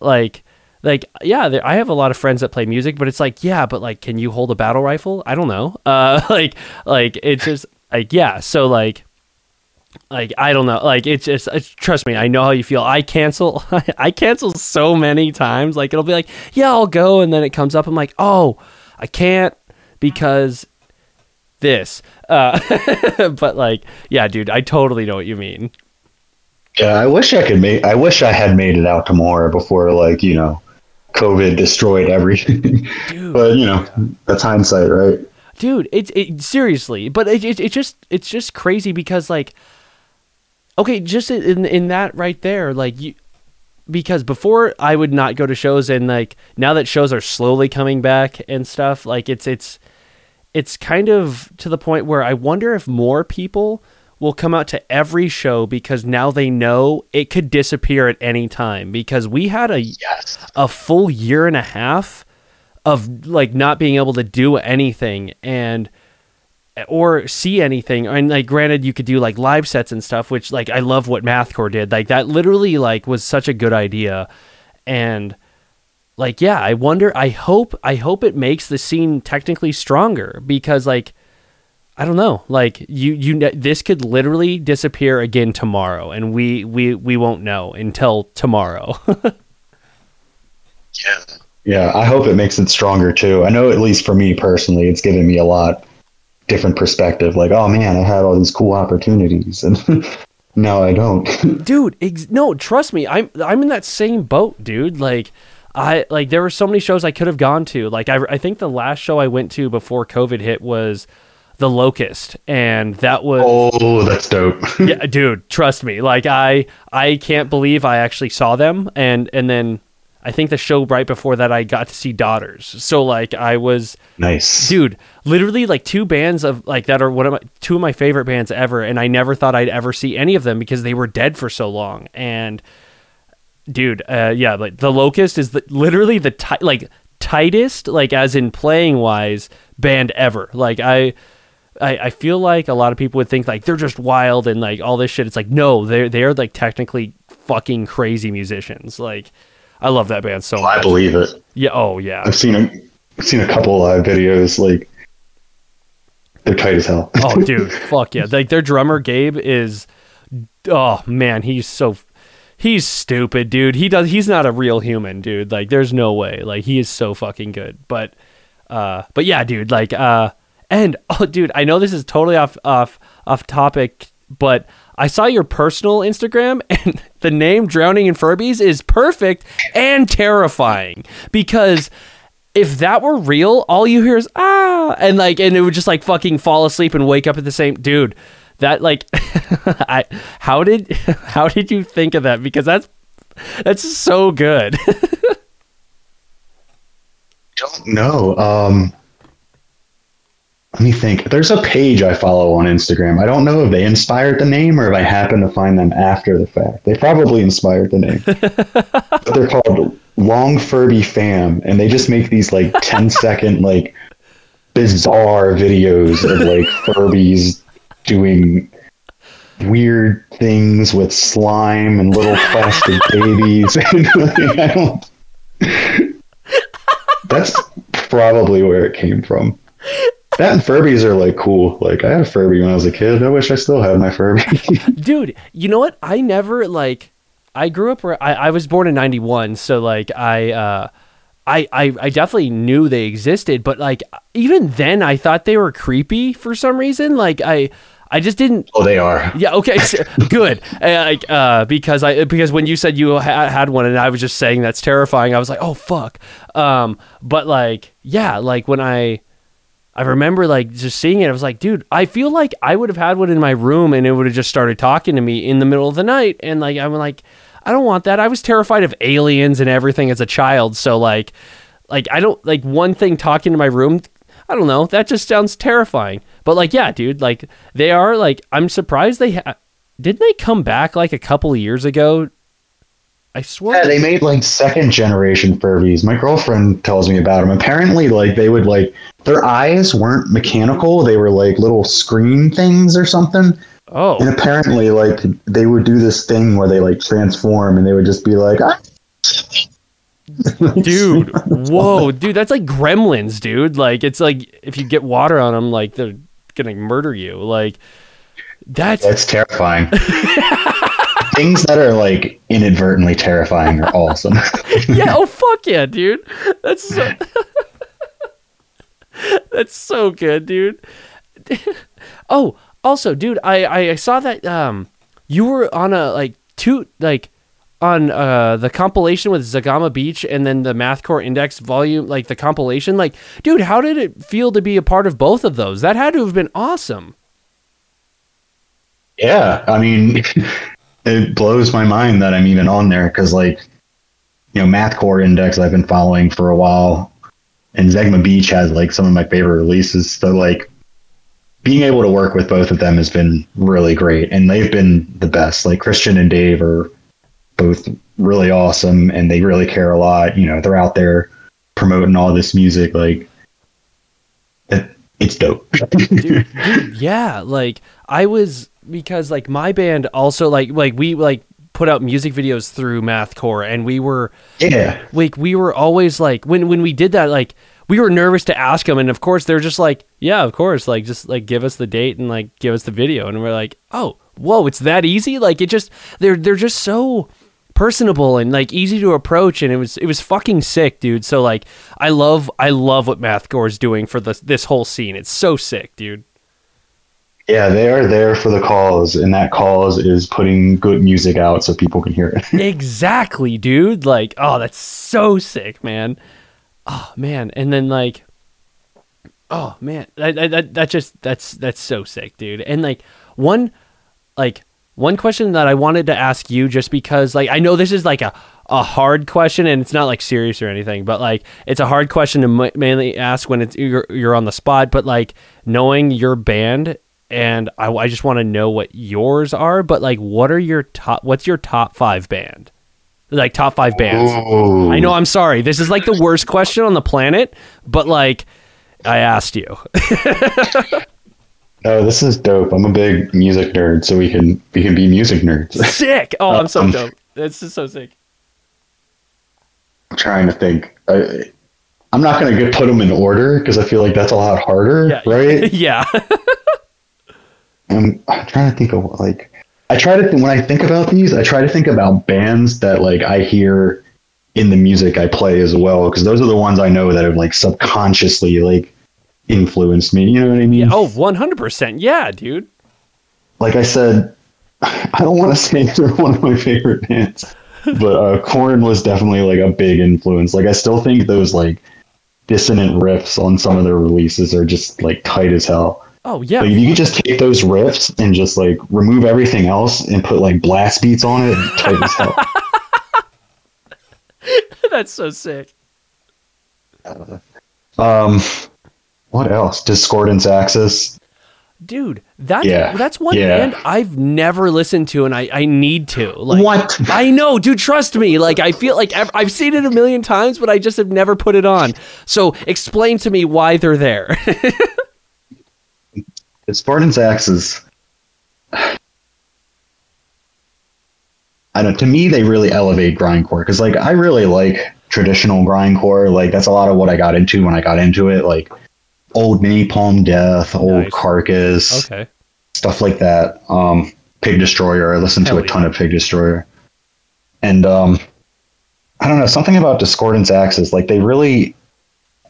like like yeah i have a lot of friends that play music but it's like yeah but like can you hold a battle rifle? I don't know. <laughs> Uh like like it's just like yeah so like like i don't know. Like it's just it's, trust me i know how you feel. I cancel <laughs> i cancel so many times. Like it'll be like yeah i'll go and then it comes up. I'm like oh i can't because this uh <laughs> but like yeah dude i totally know what you mean Yeah, I wish I could make I wish I had made it out to more before like, you know, COVID destroyed everything. dude <laughs> but you know, that's hindsight, right? dude it's it seriously but it, it, it just it's just crazy because like okay just in in that right there like you because before I would not go to shows and like now that shows are slowly coming back and stuff like it's it's it's kind of to the point where I wonder if more people will come out to every show because now they know it could disappear at any time. Because we had a Yes. a full year and a half of like not being able to do anything and or see anything. And like granted you could do like live sets and stuff which like I love what mathcore did. Like that literally like was such a good idea. And like yeah I wonder I hope I hope it makes the scene technically stronger because like I don't know like you you this could literally disappear again tomorrow and we we we won't know until tomorrow <laughs> Yeah. Yeah, I hope it makes it stronger too. I know at least for me personally, it's given me a lot different perspective. Like, oh man, I had all these cool opportunities and <laughs> now I don't. <laughs> dude ex- no trust me i'm i'm in that same boat dude like i like there were so many shows i could have gone to like i, I think the last show i went to before covid hit was The Locust, and that was Oh, that's dope. <laughs> yeah, dude. Trust me, like I I can't believe I actually saw them, and and then I think the show right before that I got to see Daughters. So like I was nice. dude literally like two bands of like that are one of my two of my favorite bands ever and i never thought i'd ever see any of them because they were dead for so long and dude uh yeah like the locust is the, literally the ti- like tightest like as in playing wise band ever like I, I i feel like a lot of people would think like they're just wild and like all this shit it's like no they're they're like technically fucking crazy musicians like i love that band so I much i believe it. yeah oh yeah I've seen a, I've seen a couple live videos. Like they're tight as hell. oh dude <laughs> fuck yeah like their drummer gabe is oh man he's so he's stupid dude. He does he's not a real human dude. Like there's no way. Like he is so fucking good. But uh but yeah dude like uh and <laughs> oh dude i know this is totally off off off topic but i saw your personal instagram <laughs> and the name drowning in furbies is perfect and terrifying because if that were real, all you hear is ah, and like, and it would just like fucking fall asleep and wake up at the same dude. That like, <laughs> I how did <laughs> how did you think of that? Because that's that's so good. <laughs> don't know. Um, let me think. There's a page I follow on Instagram. I don't know if they inspired the name or if I happen to find them after the fact. They probably inspired the name. but they're called Long Furby Fam, and they just make these like 10 second, like bizarre videos of like Furbies doing weird things with slime and little <laughs> plastic babies. And, <laughs> like, I don't. That's probably where it came from. That and Furbies are like cool. Like I had a Furby when I was a kid. I wish I still had my Furby. <laughs> dude you know what i never like i grew up where i, I was born in 91 so like i uh I, I, I definitely knew they existed, but like even then, I thought they were creepy for some reason. Like I, I just didn't oh, they are. <laughs> Yeah. Okay. good. <laughs> Like, uh, because I because when you said you ha- had one and I was just saying that's terrifying, I was like, oh fuck. Um. But like, yeah. Like when I, I remember like just seeing it, I was like, dude, I feel like I would have had one in my room and it would have just started talking to me in the middle of the night, and like I'm like, I don't want that. I was terrified of aliens and everything as a child, so like, like I don't like one thing talking to my room. I don't know. That just sounds terrifying. But like, yeah, dude, like they are like I'm surprised they ha- didn't they come back like a couple of years ago. I swear. Yeah, they made like second generation Furbies. My girlfriend tells me about them. Apparently, like they would like their eyes weren't mechanical; they were like little screen things or something. Oh, And apparently, like they would do this thing where they like transform, and they would just be like, ah. dude, <laughs> whoa, dude, that's like Gremlins, dude. Like it's like if you get water on them, like they're gonna murder you. Like that's That's terrifying. <laughs> Things that are like inadvertently terrifying are awesome. <laughs> yeah. Oh fuck yeah, dude. That's so. that's so good, dude. oh, also, dude, I, I saw that um you were on a like two like on uh the compilation with Zegema Beach and then the Mathcore Index volume like the compilation. Like dude how did it feel to be a part of both of those? That had to have been awesome. Yeah, I mean, <laughs> it blows my mind that I'm even on there because, like, you know, Mathcore Index I've been following for a while, and Zegema Beach has like some of my favorite releases. So, like, being able to work with both of them has been really great, and they've been the best. Like Christian and Dave are both really awesome, and they really care a lot. You know, they're out there promoting all this music, like. It, it's dope. dude, dude, yeah like i was because like my band also like like we like put out music videos through mathcore and we were yeah. like we were always like when when we did that like we were nervous to ask them and of course they're just like yeah of course like just like give us the date and like give us the video and we're like oh whoa it's that easy like it just they're they're just so personable and like easy to approach and it was it was fucking sick dude so like i love i love what mathcore is doing for this this whole scene it's so sick dude Yeah, they are there for the cause, and that cause is putting good music out so people can hear it. <laughs> exactly, dude. Like, oh, that's so sick, man. Oh man, and then like, Oh man, that, that, that just that's that's so sick, dude. And like one like one question that I wanted to ask you just because like I know this is like a a hard question and it's not like serious or anything, but like it's a hard question to ma- mainly ask when it's you're, you're on the spot, but like knowing your band and I, I just want to know what yours are, but like what are your top what's your top 5 band? Like top 5 bands. Ooh. I know I'm sorry. This is like the worst question on the planet, but like I asked you. <laughs> Oh, this is dope. I'm a big music nerd, so we can we can be music nerds. <laughs> sick. Oh, I'm so Um, dope. This is so sick. I'm trying to think. I, I'm not gonna get put them in order because I feel like that's a lot harder, Yeah. right? <laughs> yeah. I'm, I'm trying to think of like I try to when I think about these, I try to think about bands that like I hear in the music I play as well because those are the ones I know that have like subconsciously like influenced me. You know what I mean? oh, 100%. Yeah, dude. Like I said, <laughs> I don't want to say they're one of my favorite bands, but uh, Korn was definitely like a big influence. Like I still think those like dissonant riffs on some of their releases are just like tight as hell. Oh, yeah. Like if you could just take those riffs and just like remove everything else and put like blast beats on it, tight as hell. That's so sick. Um, what else? Discordance Axis. Dude, that's Yeah, that's one yeah. band I've never listened to and I, I need to. Like What? I know, dude, trust me. Like I feel like I've, I've seen it a million times, but I just have never put it on. So explain to me why they're there. <laughs> Discordance Axis. I don't. To me, they really elevate grindcore because, like, I really like traditional grindcore. Like, that's a lot of what I got into when I got into it. Like, old Napalm Death, old Nice. Carcass, okay. stuff like that. Um, Pig Destroyer. I listened to Hell a ton yeah. of Pig Destroyer, and um, I don't know something about Discordance Axis. Like they really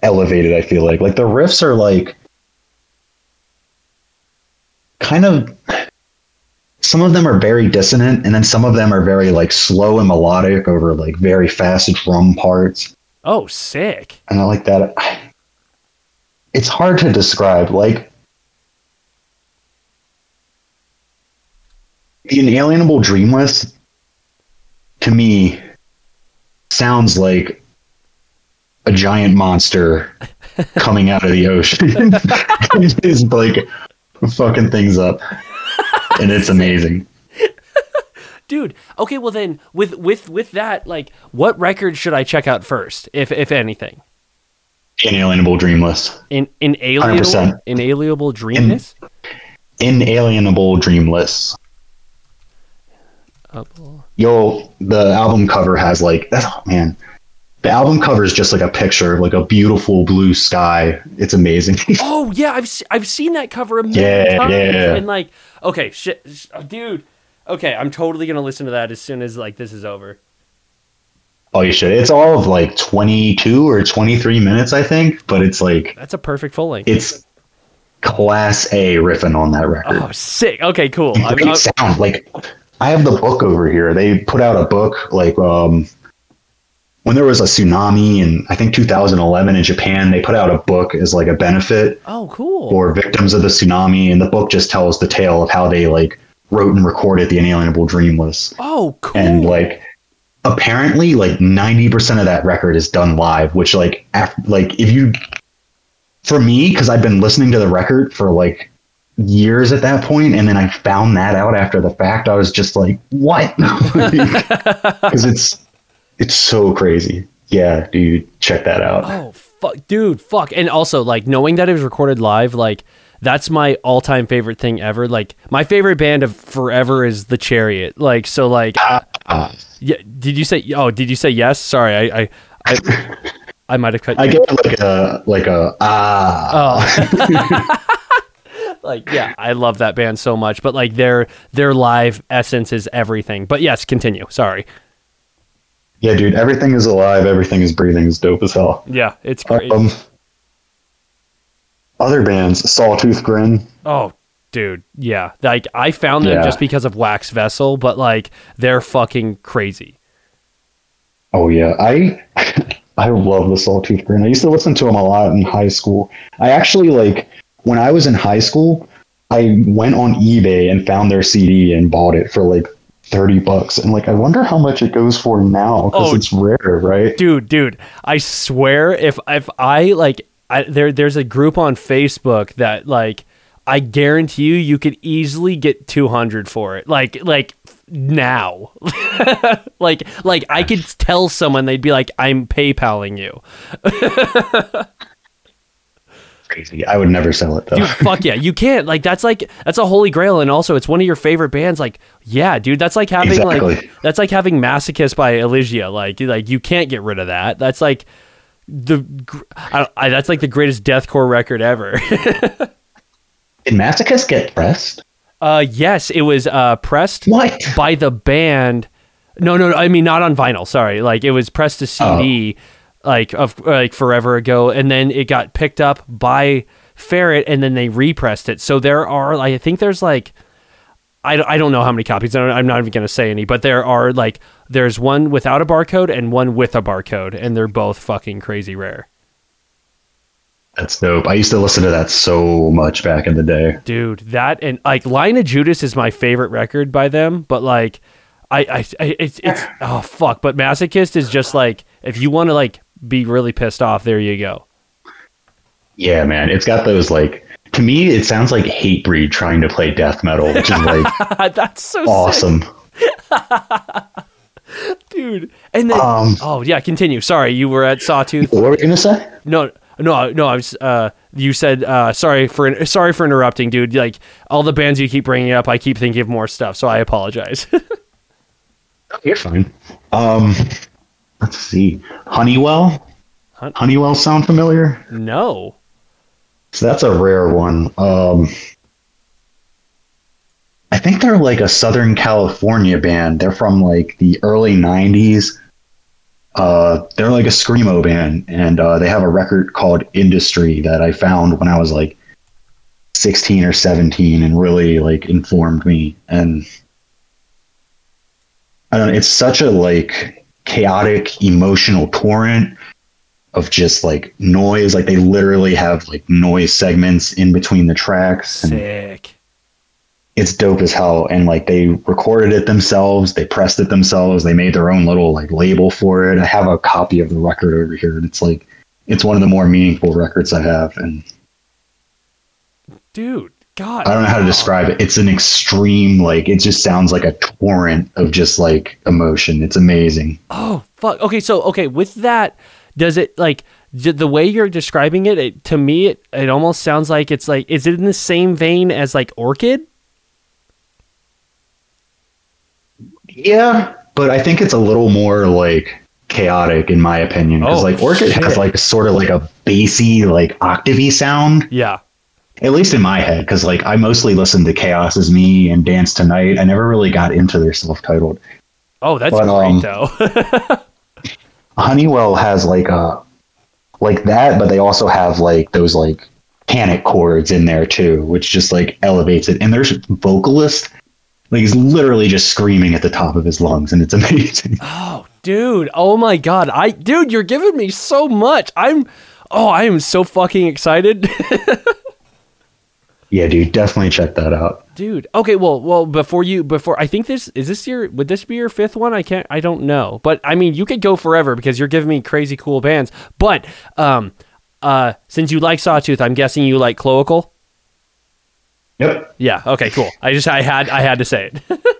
elevated. I feel like like the riffs are like kind of. Some of them are very dissonant, and then some of them are very like slow and melodic over like very fast drum parts Oh, sick. and I like that. It's hard to describe. Like the inalienable dreamless to me sounds like a giant monster <laughs> coming out of the ocean. <laughs> it is like fucking things up, and it's <laughs> amazing. Dude, okay, well then with with with that, like what record should I check out first, if if anything? Inalienable dreamless. In inalienable 100%. inalienable dreamness? Inalienable dreamless. Oh, Yo the album cover has like that's oh, man the album cover is just like a picture of like a beautiful blue sky it's amazing <laughs> Oh yeah, I've se- I've seen that cover a million Yeah, times, yeah. and like, okay, shit, sh- uh, dude. Okay, I'm totally gonna listen to that as soon as like this is over. oh you should it's all of like 22 or 23 minutes i think but it's like That's a perfect full length. it's class a riffing on that record Oh, sick. Okay, cool. Great I'm- sound like i have the book over here they put out a book like um when there was a tsunami in i think 2011 in japan they put out a book as like a benefit oh, cool. or victims of the tsunami and the book just tells the tale of how they like wrote and recorded the inalienable dreamless oh, cool. and like apparently like 90% of that record is done live which like af- like if you for me because i've been listening to the record for like years at that point and then i found that out after the fact i was just like what <laughs> because <laughs> it's it's so crazy yeah dude check that out Oh fuck, dude, fuck. And also, like knowing that it was recorded live, like that's my all-time favorite thing ever. Like my favorite band of forever is The Chariot. Like so, like Ah, yeah. Did you say? Oh, did you say yes? Sorry, I I I, I might have cut. i get like a like a ah Oh. <laughs> <laughs> like yeah, I love that band so much, but like their their live essence is everything. But yes, continue. Sorry. Yeah, dude, everything is alive, everything is breathing is dope as hell. Yeah, it's great. Um, other bands, Sawtooth Grin. oh, dude, yeah. Like I found them Yeah. just because of Wax Vessel, but like they're fucking crazy. Oh yeah, I <laughs> I love the Sawtooth Grin. I used to listen to them a lot in high school. I actually like when I was in high school, I went on eBay and found their CD and bought it for like thirty bucks. And like, I wonder how much it goes for now because Oh. it's rare, right? dude dude i swear if if i like I, there there's a group on facebook that like i guarantee you you could easily get 200 for it like like now <laughs> like like i could tell someone they'd be like i'm paypaling you <laughs> Crazy. I would never sell it though. dude fuck yeah. You can't. Like that's like that's a holy grail. And also it's one of your favorite bands. Like yeah dude that's like having like that's like having masochist by elysia. Like like you can't get rid of that. That's like the I, I, that's like the greatest deathcore record ever. <laughs> Did Masochist get pressed? uh yes it was uh pressed What? by the band. No no no, i mean not on vinyl. Sorry. Like it was pressed to cd like of like forever ago and then it got picked up by ferret and then they repressed it so there are like i think there's like I, don't- I don't know how many copies I don't- i'm not even going to say any but there are like there's one without a barcode and one with a barcode and they're both fucking crazy rare That's dope. I used to listen to that so much back in the day. dude that and like Lion of Judah is my favorite record by them but like i i, I it's it's <sighs> oh fuck but masochist is just like if you want to like be really pissed off there you go Yeah, man. It's got those like to me it sounds like Hatebreed trying to play death metal, which is like <laughs> that's so awesome. <laughs> dude and then Um oh yeah continue sorry you were at sawtooth what were you gonna say? no no no i was uh you said uh sorry for sorry for interrupting dude like all the bands you keep bringing up i keep thinking of more stuff so i apologize <laughs> You're fine. Um let's see. Honeywell? Hun- Honeywell sound familiar? no So that's a rare one. Um, I think they're like a Southern California band. They're from like the early '90s. Uh, they're like a screamo band, and uh, they have a record called "Industry" that I found when I was like 16 or 17, and really like informed me. And I don't know. It's such a like chaotic, emotional torrent of just like noise. Like they literally have like noise segments in between the tracks. And sick it's dope as hell. And like they recorded it themselves, they pressed it themselves, they made their own little like label for it. I have a copy of the record over here. And it's like it's one of the more meaningful records I have. And dude god I don't know how to describe it. It's an extreme, like it just sounds like a torrent of just like emotion. It's amazing. Oh fuck. Okay, so okay, with that, does it like the way you're describing it, it? To me, it it almost sounds like it's like is it in the same vein as like Orchid? Yeah, but I think it's a little more like chaotic in my opinion because Oh, like Orchid shit. has like sort of like a bassy like octavey sound Yeah. At least in my head because like I mostly listened to Chaos is Me and Dance Tonight. I never really got into their self-titled. Oh, that's But, great um, though. <laughs> Honeywell has like a like that, but they also have like those like panic chords in there too, which just like elevates it. And there's vocalist like he's literally just screaming at the top of his lungs, and it's <laughs> amazing. oh, dude. Oh my god. I dude, you're giving me so much. I'm oh, I am so fucking excited. <laughs> yeah, dude, definitely check that out. dude. Okay, well, well, before you before I think this is this your would this be your fifth one? I can't I don't know. But I mean, you could go forever because you're giving me crazy cool bands. But um uh since you like Sawtooth, I'm guessing you like Cloacal? Yep. Yeah, okay, cool. I just I had I had to say it. <laughs>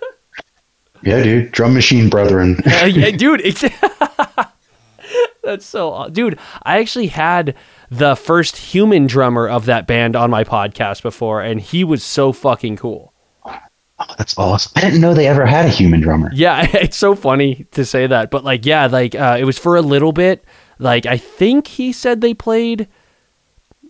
Yeah, dude. Drum Machine Brethren. Uh, yeah, <laughs> dude, it's <laughs> That's so dude, I actually had the first human drummer of that band on my podcast before and he was so fucking cool. Oh, that's awesome. I didn't know they ever had a human drummer. Yeah, <laughs> it's so funny to say that, but like, yeah, like uh, it was for a little bit. Like, I think he said they played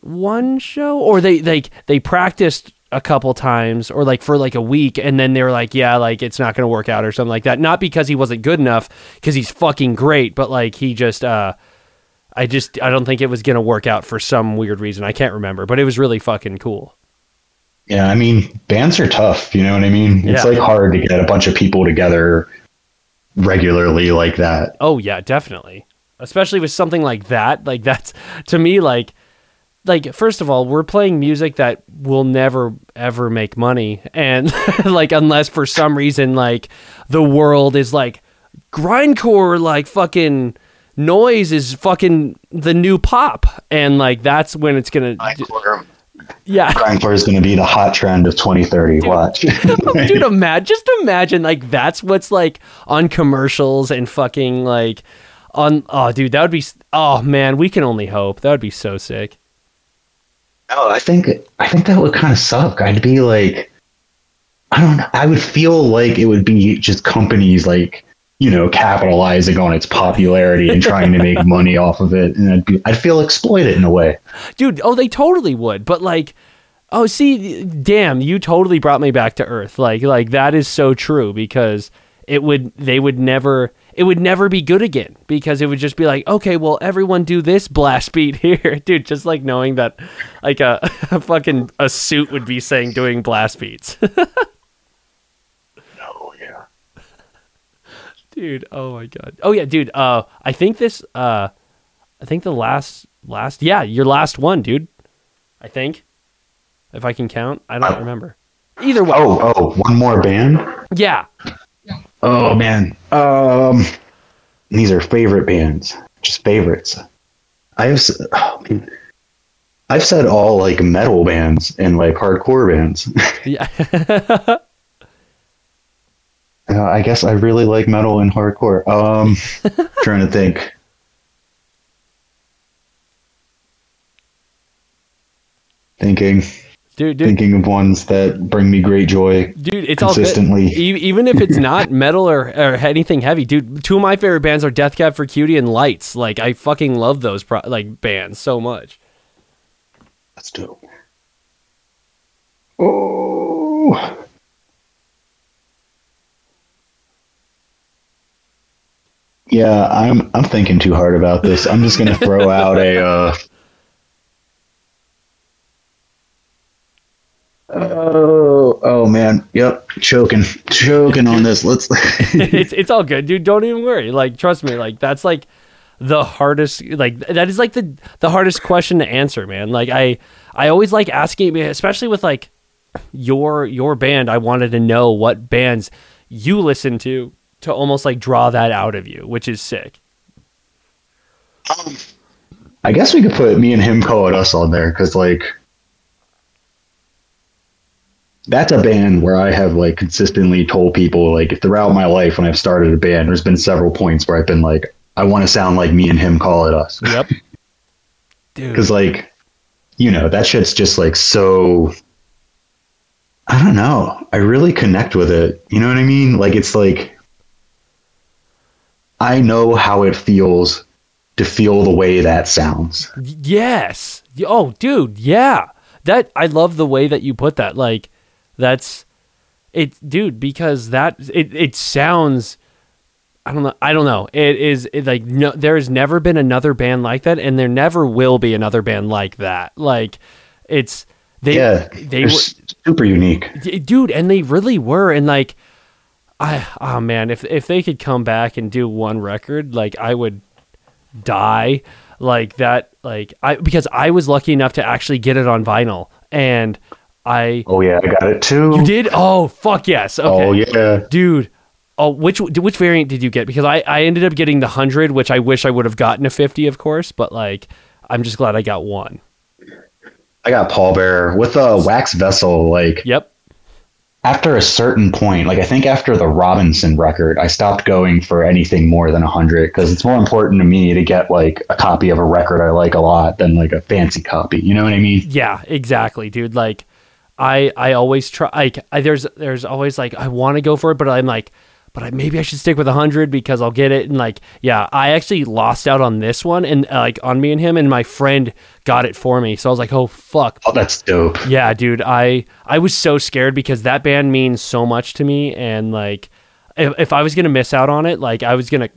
one show, or they like they practiced a couple times, or like for like a week, and then they were like, yeah, like it's not gonna work out or something like that. Not because he wasn't good enough, because he's fucking great, but like he just, uh, I just, I don't think it was gonna work out for some weird reason. I can't remember, but it was really fucking cool. Yeah, I mean, bands are tough. You know what I mean? It's Yeah. like hard to get a bunch of people together regularly like that. Oh yeah, definitely. especially with something like that. Like that's to me like like first of all, we're playing music that will never ever make money and <laughs> like unless for some reason like the world is like grindcore like fucking noise is fucking the new pop and like that's when it's going to Grindcore, yeah. grindcore is going to be the hot trend of 2030. Dude, Watch. <laughs> Dude, imagine just imagine like that's what's like on commercials and fucking like on oh dude, that would be oh man, we can only hope. That would be so sick. No, I think I think that would kind of suck. I'd be like, I don't know. I would feel like it would be just companies like you know capitalizing on its popularity and trying to make <laughs> money off of it, and I'd be I'd feel exploited in a way. Dude, oh they totally would. But like oh see damn, you totally brought me back to earth. Like like that is so true because it would they would never it would never be good again because it would just be like, okay, well, everyone do this blast beat <laughs> here, dude. Just like knowing that, like a, <laughs> a fucking a suit would be saying doing blast beats, Oh yeah. Dude. Oh my god. Oh yeah, dude. Uh, I think this. Uh, I think the last last yeah, your last one, dude. I think, if I can count, I don't Oh. remember. Either way, Oh oh, one more band. yeah, Oh man. Um, these are favorite bands, just favorites. I've oh, man. I've said all like metal bands and like hardcore bands. yeah. <laughs> <laughs> Uh, I guess I really like metal and hardcore. Um, <laughs> trying to think. Thinking, dude, dude. thinking of ones that bring me great joy. Dude, it's all consistently. Even if it's not <laughs> metal or, or anything heavy, dude. Two of my favorite bands are Death Cab for Cutie and Lights. Like I fucking love those pro- like bands so much. That's dope. Oh. Yeah, I'm I'm thinking too hard about this. I'm just gonna throw <laughs> out a uh Oh, oh man. Yep, choking. Choking on this. Let's <laughs> it's it's all good, dude. Don't even worry. Like trust me. Like that's like the hardest. Like that is like the the hardest question to answer, man. Like I I always like asking, especially with like your your band. I wanted to know what bands you listen to to almost like draw that out of you, which is sick. I guess we could put me and him call it us on there because like that's a band where I have like consistently told people like throughout my life when I've started a band, there's been several points where I've been like, I want to sound like me and him call it us Yep. <laughs> Dude. because like you know that shit's just like so. I don't know. I really connect with it. You know what I mean? Like it's like I know how it feels to feel the way that sounds. Yes. Oh, dude, yeah. That I love the way that you put that. Like that's it dude because that it it sounds I don't know. I don't know. It is it, like no there has never been another band like that and there never will be another band like that. Like it's they yeah, they were super unique. Dude and they really were and like i oh man if if they could come back and do one record like i would die like that like i because i was lucky enough to actually get it on vinyl and i Oh yeah, I got it too. you did oh fuck yes oh, okay Oh yeah. dude oh which which variant did you get because i i ended up getting the 100 which i wish i would have gotten a 50 of course but like i'm just glad i got one I got Paul Bearer with a wax vessel. Like yep after a certain point, like I think after the Robinson record, I stopped going for anything more than a hundred because it's more important to me to get like a copy of a record I like a lot than like a fancy copy. You know what I mean? Yeah, exactly, dude. Like, I I always try. Like, I, there's there's always like I want to go for it, but I'm like, but I, maybe I should stick with a hundred because I'll get it. And like, yeah, I actually lost out on this one, and uh, like on me and him, and my friend got it for me. So I was like, oh fuck, Oh, that's dope. yeah, dude. I I was so scared because that band means so much to me, and like, if, if I was gonna miss out on it, like I was gonna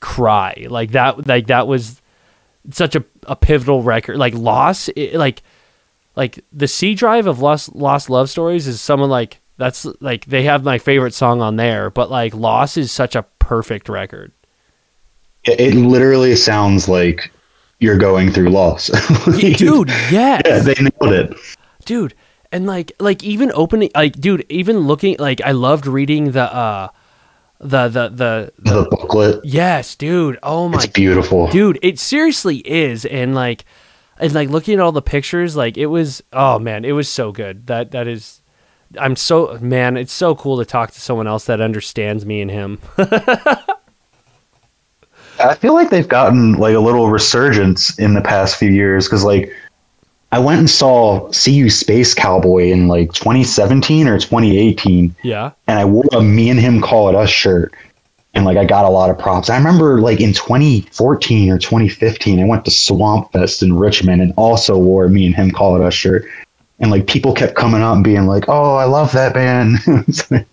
cry. Like that, like that was such a, a pivotal record. Like Loss, it, like like the C drive of Lost Lost Love Stories is someone like that's like they have my favorite song on there, but like Loss is such a perfect record. It, it literally sounds like you're going through loss. <laughs> dude, <laughs> yes. yeah, they nailed it. dude and like like even opening like dude even looking like i loved reading the uh the the the, The booklet, yes dude oh my it's beautiful. dude it seriously is and like and like looking at all the pictures like it was oh man it was so good that that is i'm so man it's so cool to talk to someone else that understands me and him. <laughs> I feel like they've gotten like a little resurgence in the past few years because like I went and saw See You Space Cowboy in like 2017 or 2018, yeah. And I wore a Me and Him Call It Us shirt, and like I got a lot of props. I remember like in 2014 or 2015, I went to Swamp Fest in Richmond and also wore a Me and Him Call It Us shirt, and like people kept coming up and being like, "Oh, I love that band." <laughs>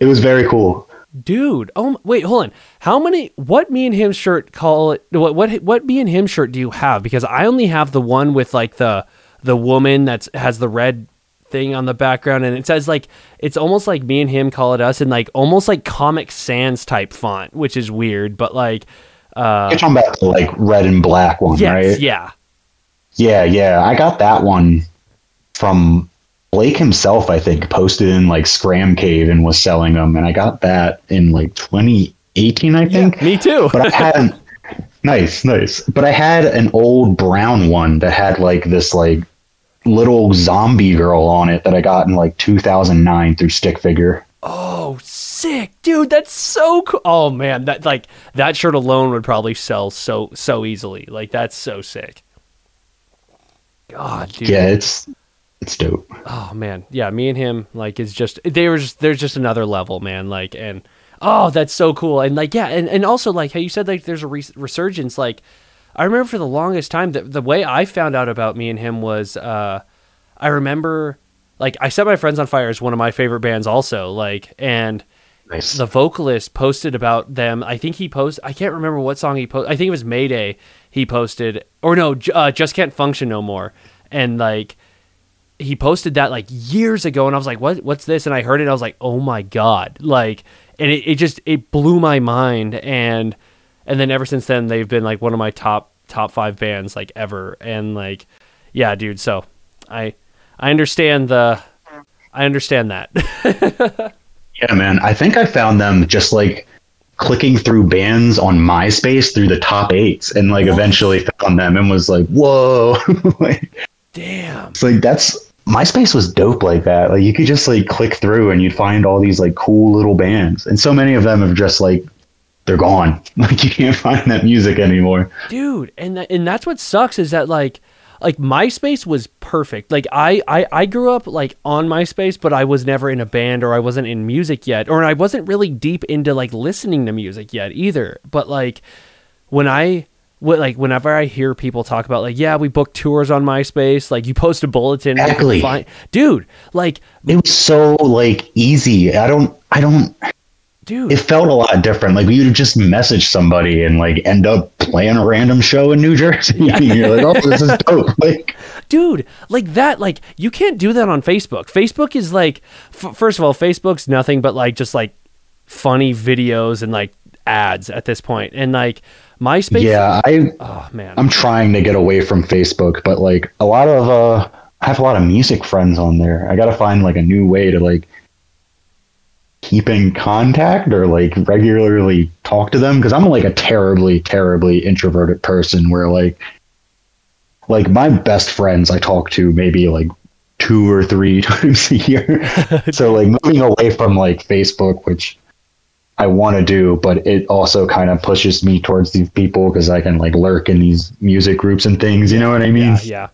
It was very cool. dude oh wait hold on how many what me and him shirt call it what what what me and him shirt do you have because i only have the one with like the the woman that's has the red thing on the background and it says like it's almost like me and him call it us in like almost like comic sans type font which is weird but like uh You're talking about the like red and black one, yes right? yeah Yeah, yeah. I got that one from Blake himself, I think, posted in like Scram Cave and was selling them. And I got that in like 2018, I think. me too But I <laughs> hadn't. nice, nice. But I had an old brown one that had like this like little zombie girl on it that I got in like 2009 through Stick Figure. oh sick dude that's so cool oh man that like that shirt alone would probably sell so so easily like that's so sick god dude Yeah, it's it's dope. Oh man, yeah, me and him like is just they were just there's just another level, man. Like and oh, that's so cool. And like yeah, and, and also like how you said like there's a res- resurgence. Like I remember for the longest time the the way I found out about me and him was uh I remember like I set my friends on fire is one of my favorite bands also like and Nice. the vocalist posted about them. I think he posted. I can't remember what song he posted. I think it was Mayday. He posted, or no, uh, just can't function no more. And like, he posted that like years ago, and I was like, "What? What's this?" And I heard it. And I was like, "Oh my god!" Like, and it, it just it blew my mind. And and then ever since then, they've been like one of my top top five bands like ever. And like, yeah, dude. So I I understand the I understand that. <laughs> Yeah, man. I think I found them just like clicking through bands on MySpace through the top eights and like eventually found them and was like, whoa. <laughs> like, Damn. it's like that's MySpace was dope like that. Like you could just like click through and you'd find all these like cool little bands. And so many of them have just like they're gone. <laughs> Like you can't find that music anymore. dude and that, and that's what sucks is that like like myspace was perfect like I, I i grew up like on myspace but i was never in a band or i wasn't in music yet or i wasn't really deep into like listening to music yet either but like when i what like whenever i hear people talk about like yeah we booked tours on myspace like you post a bulletin Exactly. find- dude like It was so like easy. I don't I don't dude it felt a lot different. Like you'd just message somebody and like end up playing a random show in New Jersey. <laughs> you're like, oh, this is dope. <laughs> Like, dude like that like you can't do that on facebook facebook is like f- first of all facebook's nothing but like just like funny videos and like ads at this point and like myspace yeah, I oh man I'm trying to get away from Facebook, but like a lot of uh, I have a lot of music friends on there. I got to find like a new way to like keep in contact or like regularly talk to them because I'm like a terribly, terribly introverted person where like like my best friends I talk to maybe like two or three <laughs> times a year. <laughs> so like moving away from like Facebook, which I want to do, but it also kind of pushes me towards these people because I can like lurk in these music groups and things. You know what I mean? yeah yeah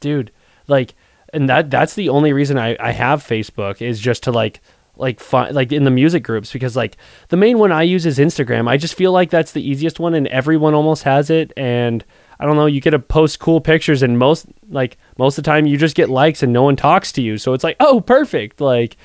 dude like and that that's the only reason i i have facebook is just to like like find like in the music groups because like the main one i use is instagram i just feel like that's the easiest one and everyone almost has it and i don't know you get to post cool pictures and most like most of the time you just get likes and no one talks to you so it's like oh perfect like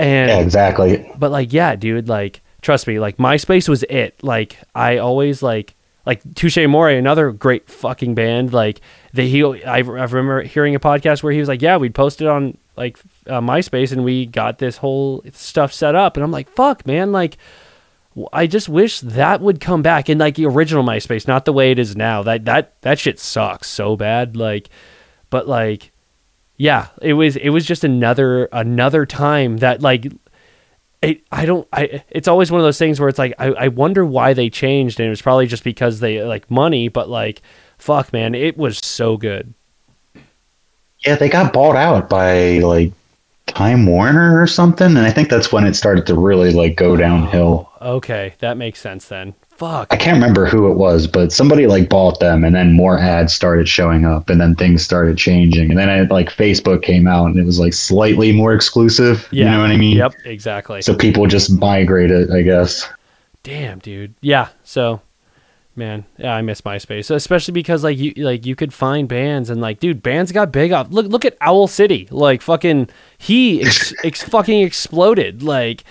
and Yeah, exactly. but like yeah dude like trust me like myspace was it like i always like like Touché Amoré another great fucking band like they he I, I remember hearing a podcast where he was like yeah we'd posted on like uh, myspace and we got this whole stuff set up and i'm like fuck man like I just wish that would come back in like the original MySpace, not the way it is now. That that that shit sucks so bad. Like, but like, yeah, it was it was just another another time that like it, I don't I it's always one of those things where it's like I, I wonder why they changed and it was probably just because they like money but like fuck man it was so good Yeah, they got bought out by like Time Warner or something, and I think that's when it started to really like go downhill. Oh, okay that makes sense then fuck I can't remember who it was, but somebody like bought them, and then more ads started showing up, and then things started changing, and then I, like Facebook came out, and it was like slightly more exclusive. yeah You know what I mean? yep exactly So people just migrated, I guess. damn dude yeah so man yeah I miss MySpace especially because like you like you could find bands and like dude bands got big up look look at Owl City like fucking he ex, ex, fucking exploded like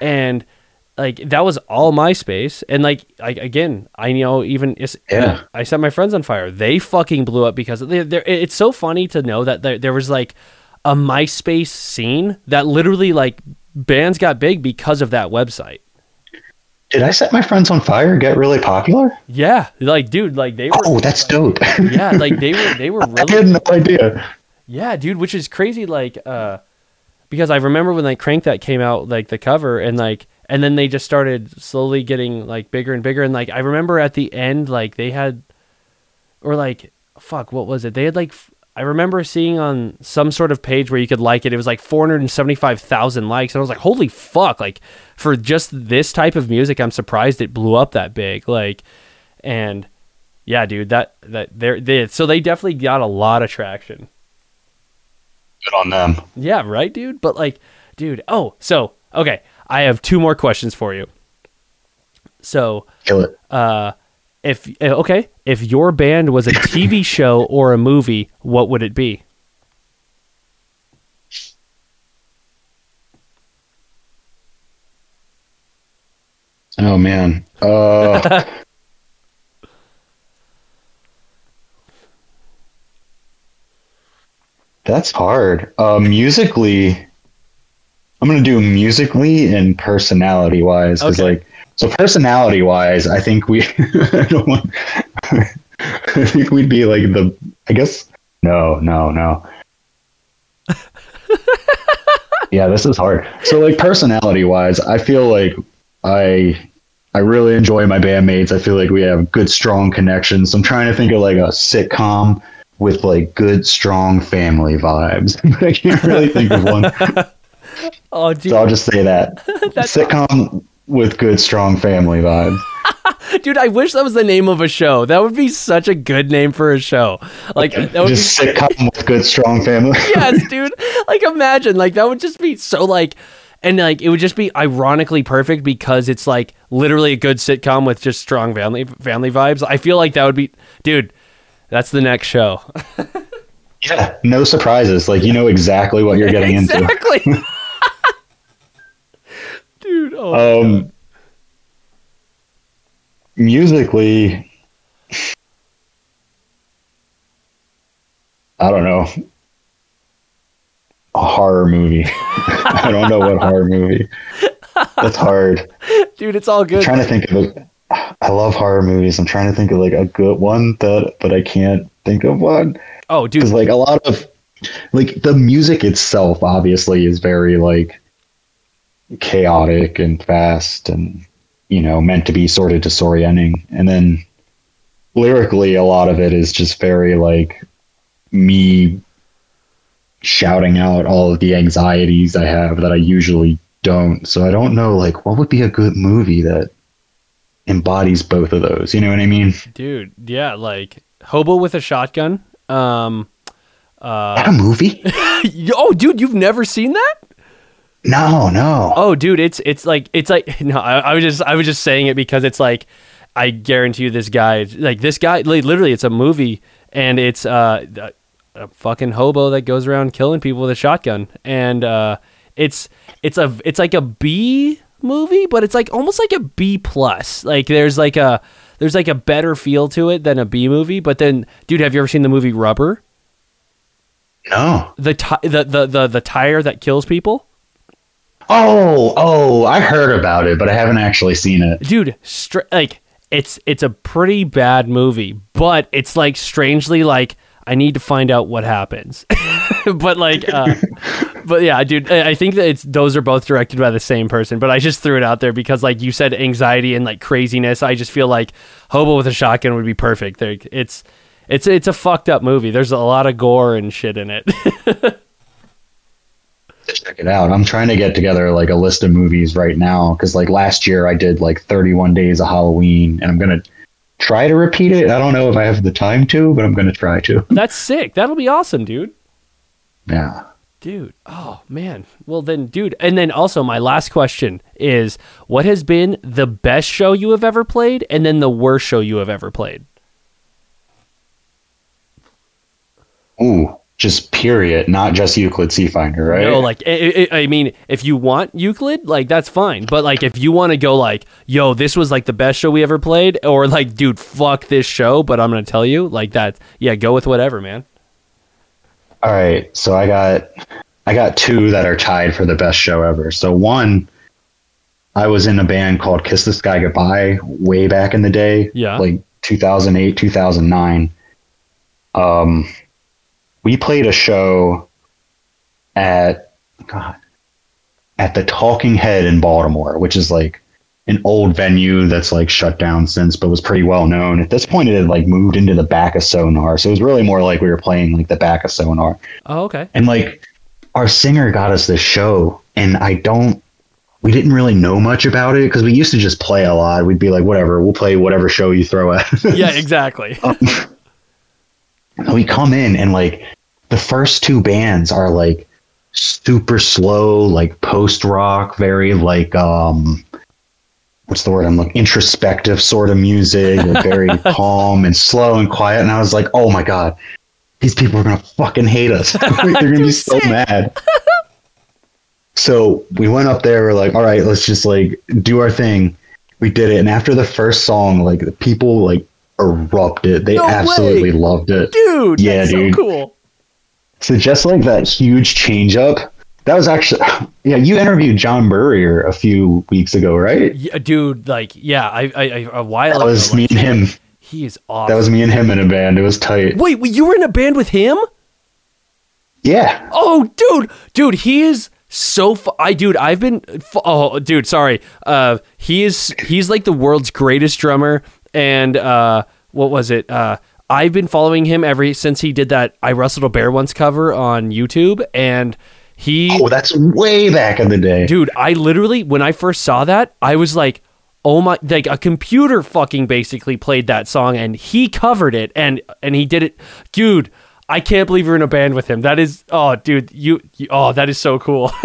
and like that was all MySpace, and like I, again, I know even Yeah. I set my friends on fire. They fucking blew up because they, they're, it's so funny to know that there, there was like a MySpace scene that literally like bands got big because of that website. Did I set my friends on fire? Get really popular? Yeah, like dude, like they were. Oh, that's dope. <laughs> Yeah, like they were they were <laughs> Really, I had no idea. Yeah, dude, which is crazy. Like, uh, because I remember when like Crank that came out, like the cover, and like, and then they just started slowly getting like bigger and bigger, and like I remember at the end, like they had, or like, fuck, what was it? They had like, I remember seeing on some sort of page where you could like it. It was like four hundred and seventy-five thousand likes, and I was like, holy fuck! Like for just this type of music, I'm surprised it blew up that big. Like, and yeah, dude, that that they're they so they definitely got a lot of traction. Good on them. Yeah, right, dude. But like, dude. Oh, so okay, I have two more questions for you. So, uh, if uh, okay, if your band was a <laughs> TV show or a movie, what would it be? Oh man. Uh <laughs> That's hard. Uh musically I'm going to do musically and personality wise cuz Okay. like so personality wise, I think we <laughs> I don't want I think we'd be like the I guess no, no, no. <laughs> yeah, this is hard. So like personality wise, I feel like I I really enjoy my bandmates. I feel like we have good, strong connections. I'm trying to think of like a sitcom with like good, strong family vibes. <laughs> But I can't really think of one. Oh, dude, So I'll just say that <laughs> sitcom with good, strong family vibes. <laughs> dude, I wish that was the name of a show. That would be such a good name for a show. Like that would Just be sitcom with good, strong family. <laughs> yes, dude. Like imagine, like that would just be so like and like it would just be ironically perfect because it's like literally a good sitcom with just strong family family vibes. I feel like that would be dude, that's the next show. yeah, no surprises. Like you know exactly what you're getting into. exactly. Dude, oh Um, musically, I don't know. A horror movie. <laughs> I don't know what horror movie. That's hard. dude, it's all I'm good. trying to think of it. I love horror movies. I'm trying to think of like a good one that, but I can't think of one Oh, dude, because like a lot of like the music itself obviously is very like chaotic and fast and you know meant to be sort of disorienting and then lyrically a lot of it is just very like me shouting out all of the anxieties i have that i usually don't so i don't know like what would be a good movie that embodies both of those you know what i mean dude, yeah, like Hobo with a Shotgun. Um that a movie <laughs> oh, dude, you've never seen that? No no. Oh, dude, it's it's like it's like <laughs> no, I, I was just I was just saying it because it's like I guarantee you this guy like this guy li- literally it's a movie and it's uh a, a fucking hobo that goes around killing people with a shotgun. And uh it's it's a it's like a B movie but it's like almost like a B plus. Like there's like a there's like a better feel to it than a B movie but then dude have you ever seen the movie Rubber? No. The ti- the, the the the tire that kills people Oh, oh, I heard about it, but I haven't actually seen it. dude str- like it's it's a pretty bad movie but it's like strangely like i need to find out what happens. <laughs> But like uh <laughs> but yeah dude i think that it's those are both directed by the same person but i just threw it out there because like you said anxiety and like craziness. I just feel like hobo with a shotgun would be perfect. There it's it's it's a fucked up movie. There's a lot of gore and shit in it <laughs> Check it out. I'm trying to get together like a list of movies right now because like last year I did like 31 days of Halloween, and I'm gonna try to repeat it. I don't know if I have the time to, but I'm gonna try to. <laughs> that's sick that'll be awesome dude Yeah. Dude, oh man. Well then, dude, and then also my last question is what has been the best show you have ever played and then the worst show you have ever played? Ooh, just period, not just Euclid C Finder, right? No, like I, I I mean, if you want Euclid, like that's fine. But like if you want to go like, yo, this was like the best show we ever played or like, dude, fuck this show, but I'm going to tell you, like that, yeah, go with whatever, man. All right, so I got I got two that are tied for the best show ever. So one, I was in a band called Kiss the Sky Goodbye way back in the day, Yeah. like 2008, 2009. Um, we played a show at God at the Talking Head in Baltimore, which is like an old venue that's like shut down since, but was pretty well known. At this point, it had like moved into the back of Sonar, so it was really more like we were playing like the back of Sonar. Oh, okay. And like our singer got us this show, and I don't, we didn't really know much about it because we used to just play a lot. We'd be like, whatever, we'll play whatever show you throw at. us." Yeah, exactly. <laughs> Um, And we come in, and like the first two bands are like super slow, like post rock, very like, um, what's the word I'm like introspective sort of music, like very <laughs> calm and slow and quiet. And I was like, oh my God, these people are gonna fucking hate us. <laughs> They're gonna <laughs> be so mad. So we went up there, we're like, all right, let's just like do our thing. We did it, and after the first song, like the people like erupted. They No absolutely way. loved it. Dude, Yeah, that's dude. so cool. So just like that huge change up, that was actually <sighs> yeah. You interviewed John Burrier a few weeks ago, right? Yeah, dude, like, yeah, I, I, I a while That ago, was like, me and him. He is awesome. That was me and him in a band. It was tight. Wait, wait, you were in a band with him? Yeah. Oh, dude, dude, he is so. Fu- I, dude, I've been. Fu- oh, dude, sorry. Uh, he is. He's like the world's greatest drummer. And uh, what was it? Uh, I've been following him ever since he did that "I Wrestled a Bear Once" cover on YouTube, and he. Oh, that's way back in the day. dude i literally when i first saw that i was like oh my like a computer fucking basically played that song and he covered it and and he did it dude i can't believe you're in a band with him that is oh dude you, you oh that is so cool <laughs>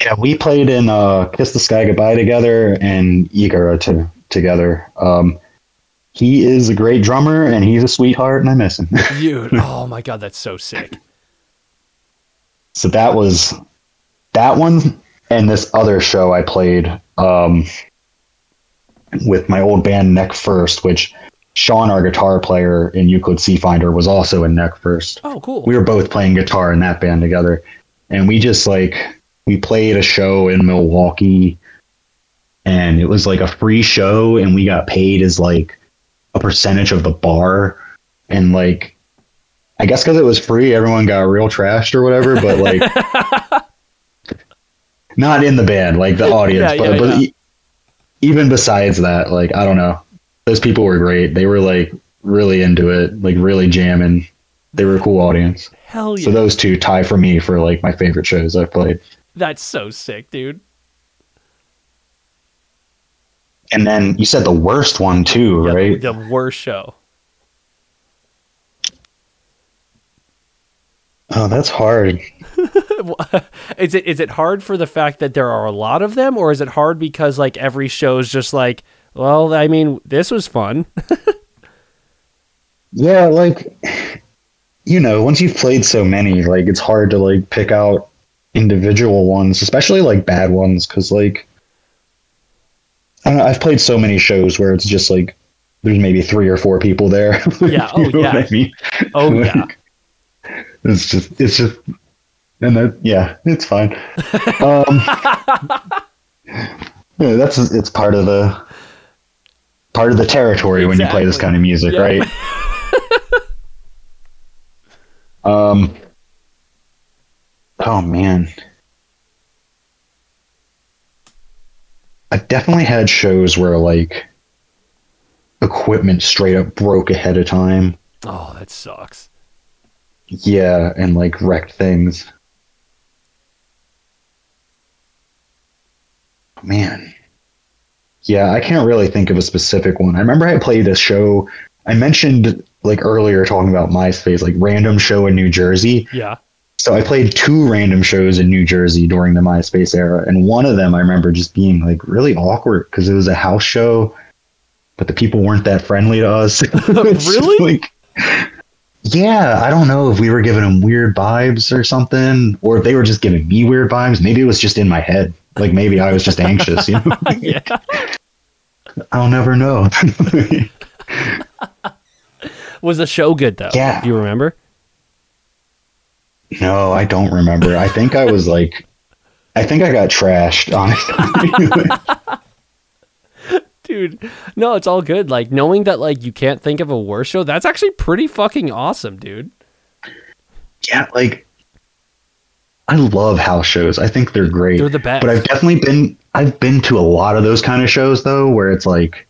Yeah, we played in uh, "Kiss the Sky Goodbye" together and Igara to, together. Um, he is a great drummer and he's a sweetheart, and I miss him. <laughs> dude oh my god that's so sick so that was that one and this other show I played um, with my old band Neck First, which Sean, our guitar player in Euclid C Finder, was also in Neck First. oh cool We were both playing guitar in that band together, and we just like we played a show in Milwaukee, and it was like a free show, and we got paid as like a percentage of the bar, and like I guess because it was free, everyone got real trashed or whatever, but <laughs> like not in the band, like the audience, Yeah, but, yeah, but yeah. e- even besides that, like I don't know, those people were great. They were like really into it, like really jamming. They were a cool audience. hell yeah So those two tie for me for like my favorite shows I've played. that's so sick dude And then you said the worst one too, Yeah, right? the worst show Oh, that's hard. <laughs> is it is it hard for the fact that there are a lot of them or is it hard because like every show is just like well i mean this was fun <laughs> Yeah, like you know, once you've played so many, like it's hard to like pick out individual ones, especially like bad ones, because like I don't know, I've played so many shows where it's just like there's maybe three or four people there. <laughs> Yeah, oh, what yeah. I mean? oh yeah It's just it's just and that yeah, it's fine. <laughs> Um, <laughs> yeah, that's it's part of the part of the territory when you play this kind of music, Yeah. right? um. Oh man. I've definitely had shows where like equipment straight up broke ahead of time. Oh, that sucks. Yeah, and like wrecked things. Man. Yeah, I can't really think of a specific one. I remember I played a show I mentioned like earlier talking about MySpace, like random show in New Jersey. Yeah. So I played two random shows in New Jersey during the MySpace era, and one of them I remember just being like really awkward because it was a house show, but the people weren't that friendly to us. <laughs> <laughs> Really? like, yeah, I don't know if we were giving them weird vibes or something, or if they were just giving me weird vibes. Maybe it was just in my head. Like maybe I was just anxious. You know, <laughs> Yeah. I'll never know. Was the show good though? Yeah. Do you remember? No, I don't remember. I think I was like, I think I got trashed. Honestly. <laughs> Dude, no, it's all good. Like knowing that like you can't think of a worse show, that's actually pretty fucking awesome, dude. yeah, like I love house shows. I think they're great. They're the best. But I've definitely been I've been to a lot of those kind of shows though, where it's like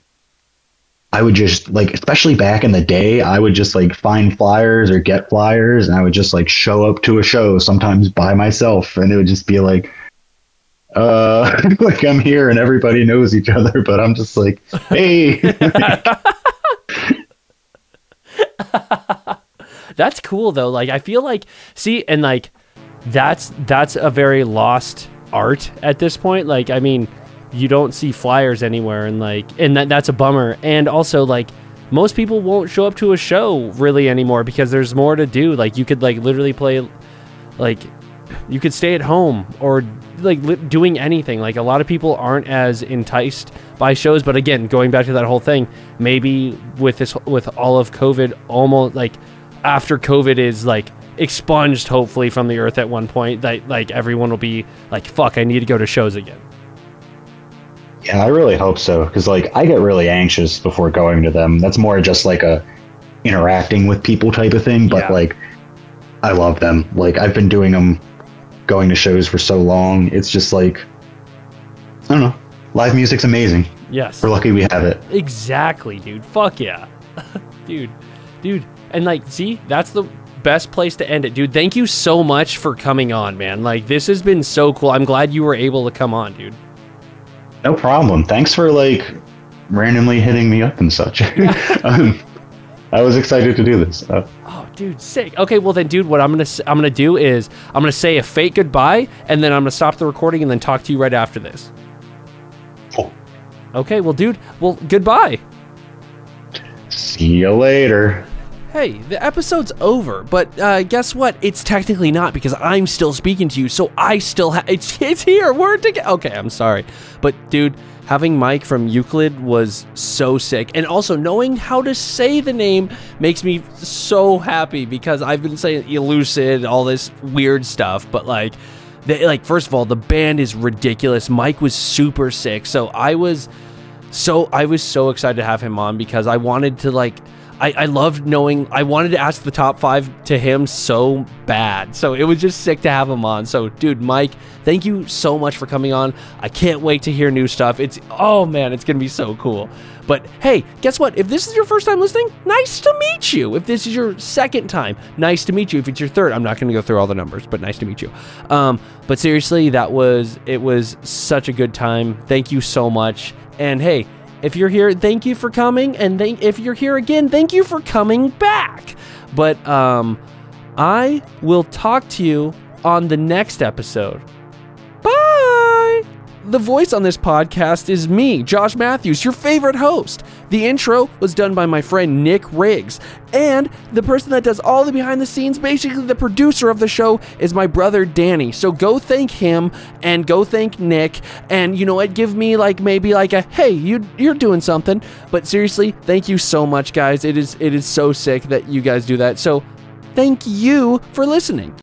I would just like, especially back in the day, I would just like find flyers or get flyers, and I would just like show up to a show sometimes by myself, and it would just be like, uh, <laughs> like I'm here and everybody knows each other, but I'm just like, hey, <laughs> That's cool though. Like I feel like see and like that's that's a very lost art at this point. Like I mean, you don't see flyers anywhere and like and that that's a bummer. And also like most people won't show up to a show really anymore because there's more to do. Like you could like literally play like you could stay at home or like li- doing anything like a lot of people aren't as enticed by shows but again going back to that whole thing maybe with this with all of covid almost like after covid is like expunged hopefully from the earth at one point that like everyone will be like fuck i need to go to shows again yeah, I really hope so, because like I get really anxious before going to them. That's more just like a interacting with people type of thing, but Yeah. like I love them. Like I've been doing them, going to shows for so long. It's just like I don't know. Live music's amazing. yes We're lucky we have it. Exactly, dude. Fuck yeah. <laughs> dude. Dude. And like, see, that's the best place to end it, dude. Thank you so much for coming on, man. Like this has been so cool. I'm glad you were able to come on, dude. No problem. Thanks for like randomly hitting me up and such. <laughs> <laughs> um, I was excited to do this. Uh, Oh, dude, sick. Okay, well then, dude, what I'm gonna I'm gonna do is I'm gonna say a fake goodbye, and then I'm gonna stop the recording and then talk to you right after this. cool. Okay, well, dude, well, goodbye. See you later. Hey, the episode's over, but uh, guess what? It's technically not because I'm still speaking to you, so I still have it's it's here. We're together. Okay, I'm sorry, but dude, having Mike from Euclid was so sick, and also knowing how to say the name makes me so happy because I've been saying elucid, all this weird stuff, but like. They, like first of all, the band is ridiculous. Mike was super sick, so I was so I was so excited to have him on because I wanted to like I, I loved knowing I wanted to ask the top five to him so bad. So it was just sick to have him on. So dude, Mike, thank you so much for coming on. I can't wait to hear new stuff. It's oh man, it's gonna be so cool. But hey, guess what? If this is your first time listening, nice to meet you. If this is your second time, nice to meet you. If it's your third, I'm not going to go through all the numbers, but nice to meet you. Um, but seriously, that was it was such a good time. Thank you so much. And hey, if you're here, thank you for coming. And thank if you're here again, thank you for coming back. But um, I will talk to you on the next episode. The voice on this podcast is me, Josh Matthews, your favorite host. The intro was done by my friend Nick Riggs. And the person that does all the behind the scenes, basically the producer of the show, is my brother Danny. So go thank him and go thank Nick. And you know what? Give me like maybe like a hey, you you're doing something. But seriously, thank you so much, guys. It is it is so sick that you guys do that. So thank you for listening.